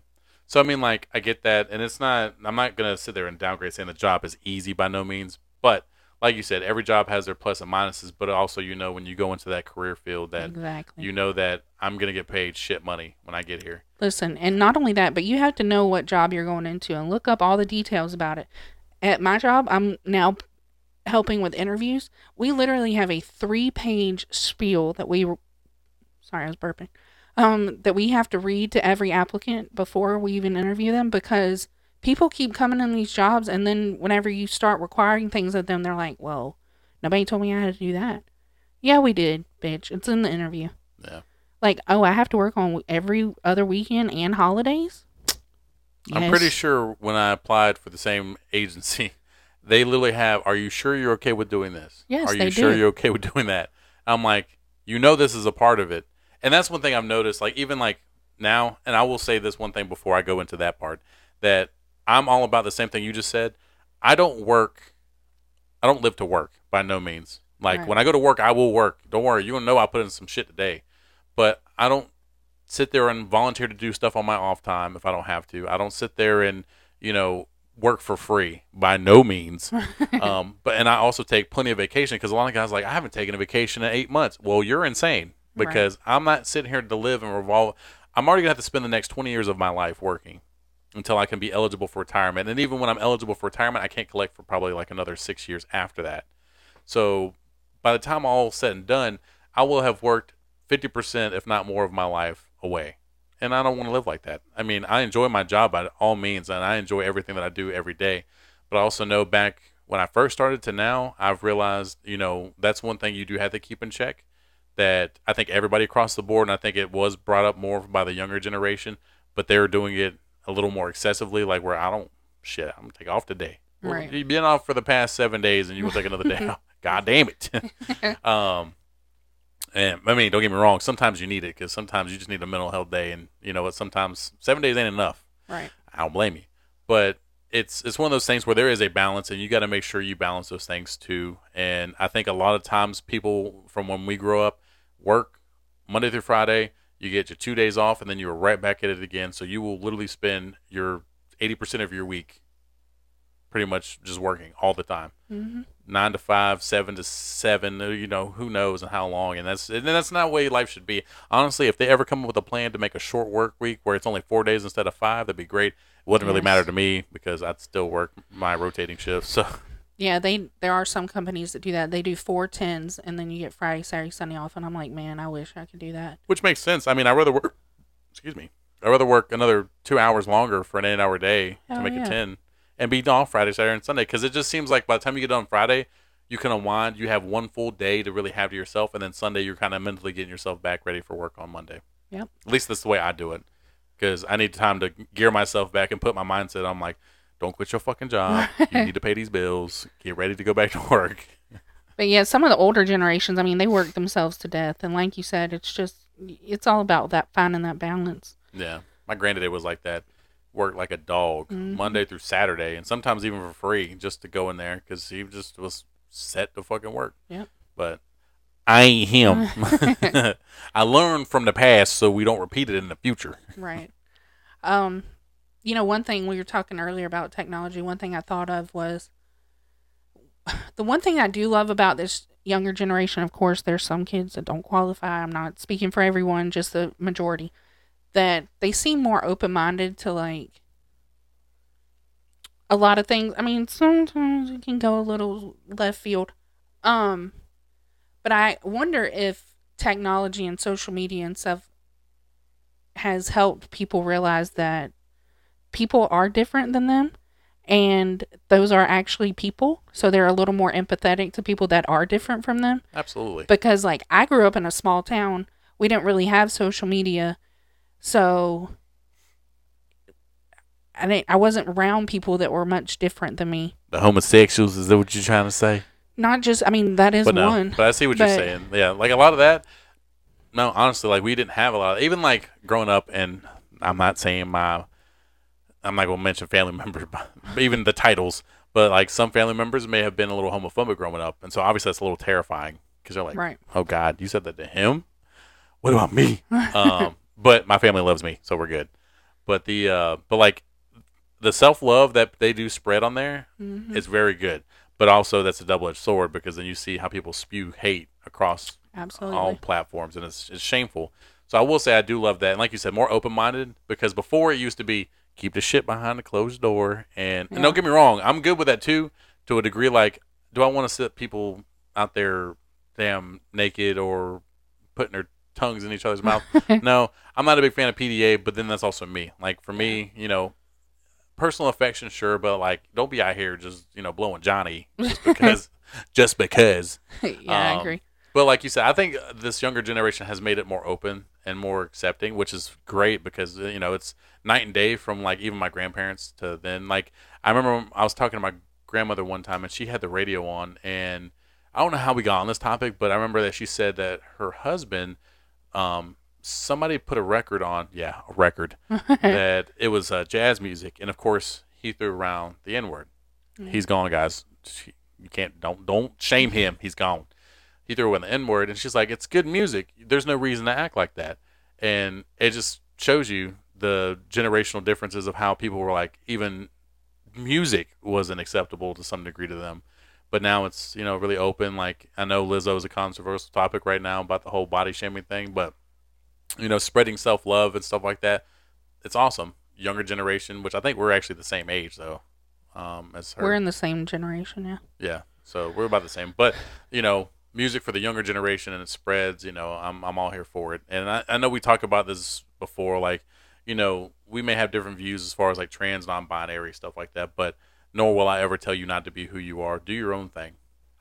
So I mean, like I get that, and it's not. I'm not gonna sit there and downgrade saying the job is easy by no means, but like you said, every job has their plus and minuses, but also you know when you go into that career field that exactly. you know that I'm gonna get paid shit money when I get here. Listen, and not only that, but you have to know what job you're going into and look up all the details about it. At my job, I'm now helping with interviews. We literally have a three-page spiel that we. Sorry, I was burping. Um, that we have to read to every applicant before we even interview them because people keep coming in these jobs, and then whenever you start requiring things of them, they're like, "Well, nobody told me I had to do that." Yeah, we did, bitch. It's in the interview. Yeah. Like, oh, I have to work on every other weekend and holidays. I'm pretty sure when I applied for the same agency, [laughs] they literally have, "Are you sure you're okay with doing this? Yes, Are you sure do. you're okay with doing that?" I'm like, "You know, this is a part of it." And that's one thing I've noticed. Like even like now, and I will say this one thing before I go into that part that I'm all about the same thing you just said. I don't work. I don't live to work by no means. Like Right. when I go to work, I will work. Don't worry, you gonna know I put in some shit today. But I don't sit there and volunteer to do stuff on my off time if I don't have to. I don't sit there and you know work for free by no means. [laughs] um, but and I also take plenty of vacation because a lot of guys like I haven't taken a vacation in eight months. Well, you're insane Right. because I'm not sitting here to live and revolve. I'm already gonna have to spend the next 20 years of my life working until I can be eligible for retirement. And even when I'm eligible for retirement, I can't collect for probably like another six years after that. So by the time all said and done, I will have worked 50%, if not more, of my life away. And I don't want to live like that. I mean, I enjoy my job by all means, and I enjoy everything that I do every day. But I also know back when I first started to now, I've realized, you know, that's one thing you do have to keep in check. That I think everybody across the board, and I think it was brought up more by the younger generation, but they're doing it a little more excessively, like where I don't, shit, I'm gonna take off today. Well, You've been off for the past seven days, and you will take another day [laughs] off. God damn it. [laughs] um, and I mean, don't get me wrong. Sometimes you need it because sometimes you just need a mental health day, and you know what? Sometimes seven days ain't enough. Right. I don't blame you, but it's it's one of those things where there is a balance, and you got to make sure you balance those things too. And I think a lot of times people from when we grow up work Monday through Friday. You get your two days off, and then you're right back at it again. So you will literally spend your eighty percent of your week pretty much just working all the time hmm nine to five, seven to seven. uh, You know, who knows and how long. And that's and that's not the way life should be. Honestly, if they ever come up with a plan to make a short work week where it's only four days instead of five, that'd be great. It wouldn't really matter to me because I'd still work my rotating shifts. So Yeah, they there are some companies that do that. They do four tens and then you get Friday, Saturday, Sunday off, and I'm like, man, I wish I could do that. which makes sense. I mean, I'd rather work. Excuse me. I'd rather work another two hours longer for an eight-hour day Hell to make yeah. it ten, and be off Friday, Saturday, and Sunday. Because it just seems like by the time you get done Friday, you can unwind. You have one full day to really have to yourself, and then Sunday you're kind of mentally getting yourself back ready for work on Monday. Yep. At least that's the way I do it. Because I need time to gear myself back and put my mindset. I'm like, don't quit your fucking job. you need to pay these bills. Get ready to go back to work. But yeah, some of the older generations, I mean, they work themselves to death, and like you said, it's just it's all about that finding that balance. Yeah, my granddaddy was like that. Worked like a dog Mhm. Monday through Saturday, and sometimes even for free, just to go in there because he just was set to fucking work. Yep. But I ain't him. [laughs] [laughs] I learned from the past, so we don't repeat it in the future. Right. Um, you know, one thing we were talking earlier about technology. One thing I thought of was [sighs] the one thing I do love about this younger generation. Of course, there's some kids that don't qualify. I'm not speaking for everyone, just the majority. That they seem more open minded to like a lot of things. I mean, sometimes it can go a little left field. Um, but I wonder if technology and social media and stuff has helped people realize that people are different than them and those are actually people so they're a little more empathetic to people that are different from them Absolutely. because like I grew up in a small town we didn't really have social media so I didn't, I wasn't around people that were much different than me The homosexuals is that what you're trying to say? not just I mean that is but no, one but I see what you're saying. Yeah, like a lot of that. No, honestly, like we didn't have a lot. Of, even like growing up, and I'm not saying my, I'm not gonna mention family [laughs] members, but even the titles. But like some family members may have been a little homophobic growing up, and so obviously that's a little terrifying because they're like, right "Oh God, you said that to him? What about me?" [laughs] um, but my family loves me, so we're good. But the uh, but like the self love that they do spread on there hmm it's very good. but also that's a double edged sword because then you see how people spew hate across Absolutely. all platforms, and it's, it's shameful. So I will say I do love that, and like you said, more open minded because before it used to be keep the shit behind the closed door, and, and don't get me wrong, I'm good with that too to a degree. Like, do I want to sit people out there damn naked or putting their tongues in each other's mouth? [laughs] no, I'm not a big fan of PDA, but then that's also me. Like for me, you know, personal affection, sure, but like don't be out here just you know blowing Johnny just because, [laughs] just because. yeah, I Um, agree. But like you said, I think this younger generation has made it more open and more accepting, which is great because uh, you know it's night and day from like even my grandparents to then. Like I remember I was talking to my grandmother one time and she had the radio on, and I don't know how we got on this topic, but I remember that she said that her husband, um, somebody put a record on, yeah, a record [laughs] that it was uh, jazz music, and of course he threw around the N word. He's gone, guys. You can't don't don't shame him. He's gone he threw in the N word, and she's like, "It's good music. There's no reason to act like that." And it just shows you the generational differences of how people were like, even music wasn't acceptable to some degree to them. But now it's you know really open. Like I know Lizzo is a controversial topic right now about the whole body shaming thing, but you know spreading self love and stuff like that. It's awesome. Younger generation, which I think we're actually the same age though, um, as her. We're in the same generation, yeah. Yeah, so we're about the same. But you know, music for the younger generation and it spreads. You know, I'm I'm all here for it. And I, I know we talked about this before. Like, you know, we may have different views as far as like trans, non-binary stuff like that. But nor will I ever tell you not to be who you are. Do your own thing.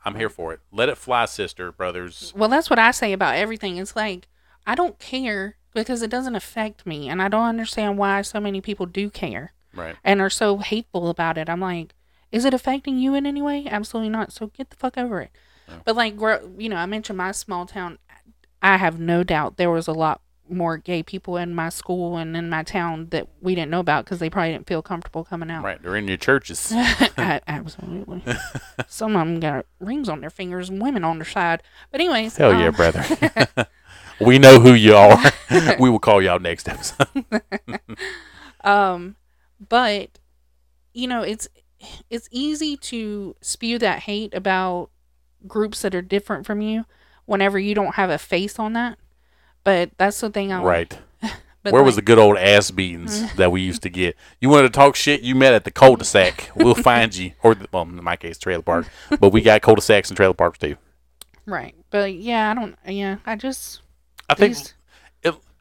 I'm here for it. Let it fly, sister, brothers. Well, that's what I say about everything. It's like I don't care because it doesn't affect me, and I don't understand why so many people do care Right. and are so hateful about it. I'm like, is it affecting you in any way? Absolutely not. So get the fuck over it. Yeah. But like, you know, I mentioned my small town. I have no doubt there was a lot more gay people in my school and in my town that we didn't know about because they probably didn't feel comfortable coming out. Right. They're in your churches. [laughs] I, absolutely. [laughs] Some of them got rings on their fingers and women on their side. But anyways, Hell yeah, um, brother. [laughs] we know who you are. we will call you out next episode. Um, but you know, it's it's easy to spew that hate about groups that are different from you whenever you don't have a face on that. But that's the thing I right. [laughs] But Where was the good old ass beatings [laughs] that we used to get? You wanted to talk shit? You met at the cul-de-sac. [laughs] We'll find you, or well, in my case, trailer park. But we got cul-de-sacs and trailer parks too. right? But yeah, I don't. Yeah, I just I think these-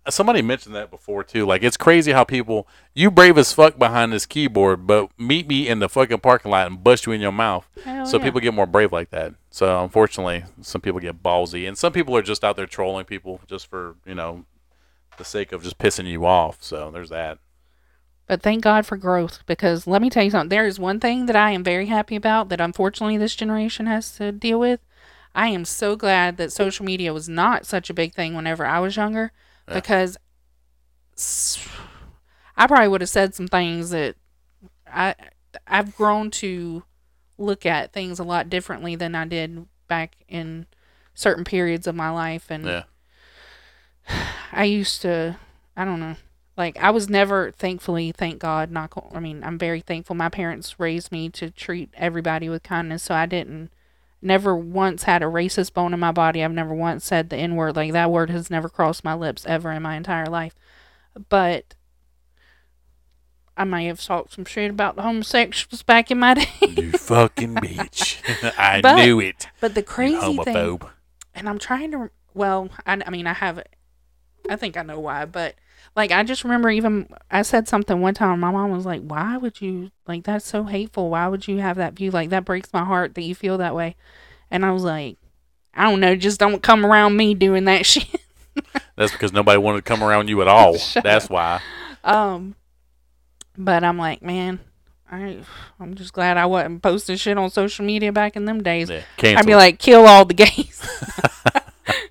somebody mentioned that before too. Like it's crazy how people you brave as fuck behind this keyboard, but meet me in the fucking parking lot and bust you in your mouth. hell so yeah. people get more brave like that. So unfortunately, some people get ballsy, and some people are just out there trolling people just for you know the sake of just pissing you off. So there's that. But thank God for growth because let me tell you something. There is one thing that I am very happy about that unfortunately this generation has to deal with. I am so glad that social media was not such a big thing whenever I was younger Yeah. because I probably would have said some things that I I've grown to look at things a lot differently than I did back in certain periods of my life and Yeah. [sighs] I used to, I don't know, like I was never, thankfully, thank God, not. I mean, I'm very thankful. My parents raised me to treat everybody with kindness, so I didn't, never once had a racist bone in my body. I've never once said the N word. Like that word has never crossed my lips ever in my entire life. But I may have talked some shit about the homosexuals back in my [laughs] day. You fucking bitch. [laughs] [laughs] I But- knew it. but the crazy thing, and I'm trying to. Well, I, I mean, I have. I think I know why, but like I just remember even I said something one time. My mom was like, "Why would you like that's so hateful? Why would you have that view? Like that breaks my heart that you feel that way." And I was like, "I don't know. Just don't come around me doing that [laughs] shit." That's because nobody wanted to come around you at all. [laughs] That's why. um, but I'm like, man. I, I'm just glad I wasn't posting shit on social media back in them days. Yeah. I'd be like, kill all the gays. [laughs]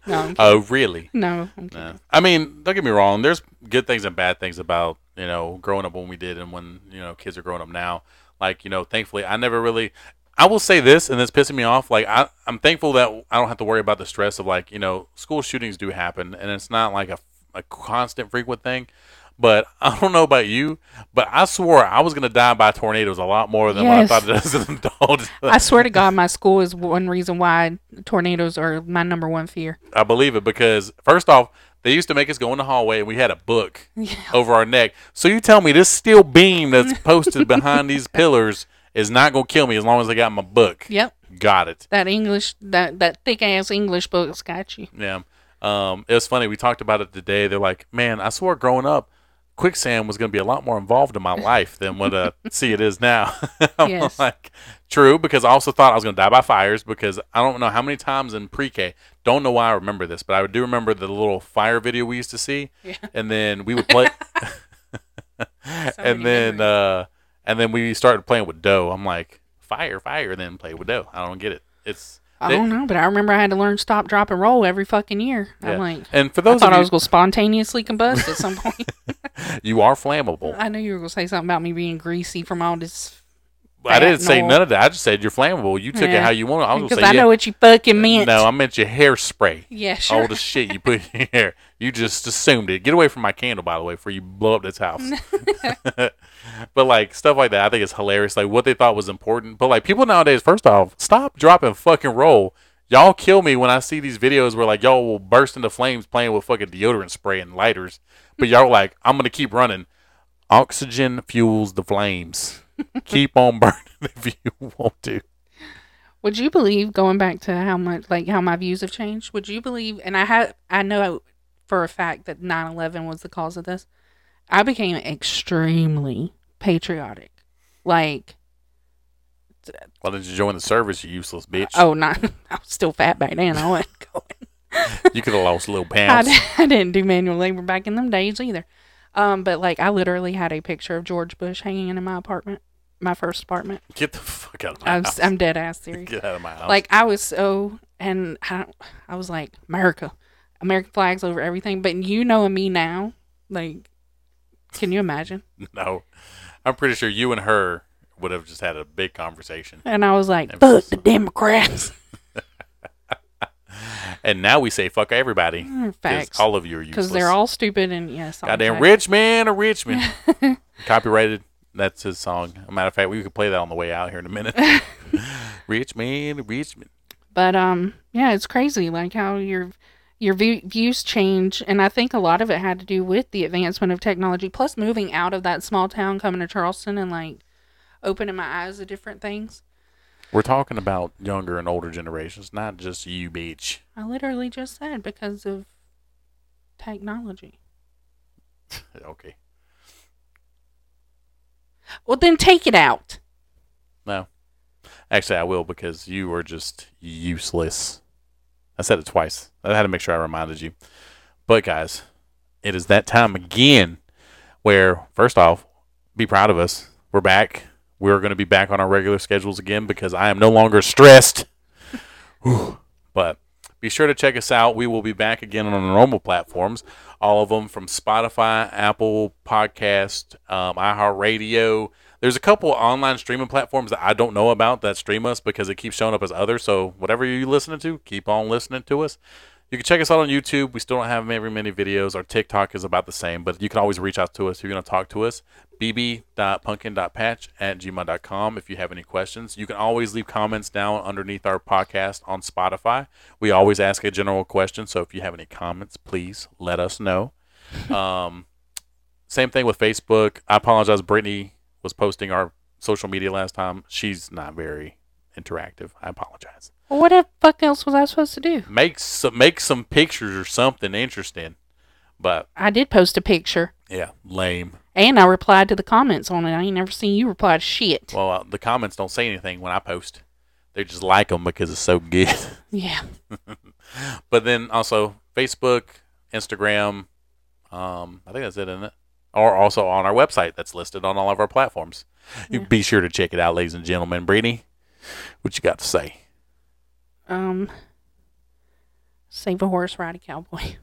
no, oh, really? no. No. I mean, don't get me wrong. There's good things and bad things about you know growing up when we did and when you know kids are growing up now. Like you know, thankfully, I never really. I will say this, and it's pissing me off. Like I, I'm thankful that I don't have to worry about the stress of like you know school shootings do happen, and it's not like a, a constant frequent thing. But [laughs] I don't know about you, but I swore I was gonna die by tornadoes a lot more than Yes. what I thought as an adult. I swear to God, my school is one reason why tornadoes are my number one fear. I believe it because first off, they used to make us go in the hallway and we had a book over our neck. So you tell me this steel beam that's [laughs] posted behind these pillars is not gonna kill me as long as I got my book. Yep, Got it. that English, that that thick ass English book's got you. Yeah. Um, it was funny. We talked about it today. They're like, man, I swore growing up, quicksand was going to be a lot more involved in my life than what uh, [laughs] see it is now. [laughs] I'm Yes. like, true, because I also thought I was going to die by fires because I don't know how many times in pre-K. Don't know why I remember this, but I do remember the little fire video we used to see, Yeah. and then we would play, [laughs] So and then uh, and then we started playing with dough. I'm like, fire, fire, and then play with dough. I don't get it. It's I don't know, but I remember I had to learn stop, drop, and roll every fucking year. Yeah. I'm like, and for I those thought of I was going to spontaneously combust at some point. [laughs] you are flammable. I knew you were going to say something about me being greasy from all this. I didn't say none of that. I just said you're flammable. You took it Yeah. how you want. I was Because gonna I say know yeah. what you fucking meant. No, I meant your hairspray. yeah, sure. All the shit you put in your hair. You just assumed it. Get away from my candle, by the way, before you blow up this house. [laughs] but like stuff like that, I think it's hilarious. Like what they thought was important. But like people nowadays, first off, stop, drop, and fucking roll. Y'all kill me when I see these videos where like y'all will burst into flames playing with fucking deodorant spray and lighters. But y'all like, I'm gonna keep running. Oxygen fuels the flames. Keep on burning [laughs] if you want to. Would you believe going back to how much like how my views have changed? Would you believe and I had I know for a fact that 9/11 was the cause of this. I became extremely patriotic. Like Why didn't you join the service, you useless bitch? oh not [laughs] I was still fat back then. I wasn't [laughs] going. You could have lost a little pounds. di- I didn't do manual labor back in them days either. Um but like I literally had a picture of George Bush hanging in my apartment, my first apartment. Get the fuck out of my I was, house. I'm dead ass serious. [laughs] Get out of my house. Like I was so, and I, I was like America, American flags over everything. But you knowing me now, like, can you imagine? [laughs] no, I'm pretty sure you and her would have just had a big conversation. And I was like, fuck the Democrats. [laughs] And now we say fuck everybody. 'cause Facts, All of you are useless. because they're all stupid and yes, goddamn rich man or rich man. [laughs] Copyrighted. That's his song. A matter of fact, we could play that on the way out here in a minute. [laughs] rich man or man. But um, yeah, it's crazy like how your your view, views change, and I think a lot of it had to do with the advancement of technology, plus moving out of that small town, coming to Charleston, and like opening my eyes to different things. We're talking about younger and older generations, not just you, bitch. I literally just said because of technology. [laughs] okay. Well, then take it out. No. Actually, I will because you are just useless. I said it twice. I had to make sure I reminded you. But, guys, it is that time again where, first off, be proud of us. We're back. We're going to be back on our regular schedules again because I am no longer stressed. [laughs] But be sure to check us out. We will be back again on the normal platforms, all of them from Spotify, Apple Podcast, um, iHeartRadio. There's a couple online streaming platforms that I don't know about that stream us because it keeps showing up as others. So whatever you're listening to, keep on listening to us. You can check us out on YouTube. We still don't have very many videos. Our TikTok is about the same, but you can always reach out to us if you're going to talk to us. bb.pumpkin.patch at gmail.com if you have any questions. You can always leave comments down underneath our podcast on Spotify. We always ask a general question, so if you have any comments, please let us know. [laughs] um, same thing with Facebook. I apologize. Brittany was posting our social media last time. She's not very interactive. I apologize. Well, what the fuck else was I supposed to do? Make some make some pictures or something interesting. But I did post a picture, yeah, lame. and I replied to the comments on it. I ain't never seen you reply to shit. Well, uh, the comments don't say anything when I post. They just like them because it's so good. [laughs] Yeah, [laughs] but then also Facebook, Instagram. Um, I think that's it, isn't it? Or also on our website that's listed on all of our platforms. You Yeah. be sure to check it out, ladies and gentlemen. Brittany, what you got to say? um, save a horse, ride a cowboy.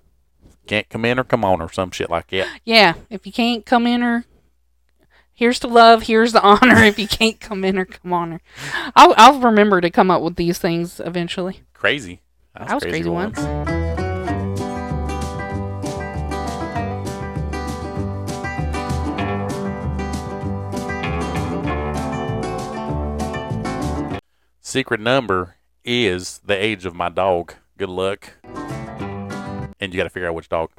Can't come in or come on or some shit like that. Yeah, if you can't come in or here's the love, here's the [laughs] honor. if you can't come in or come on her, I'll I'll remember to come up with these things eventually. Crazy. That's I was crazy once. Secret number is the age of my dog. Good luck. And you got to figure out which dog.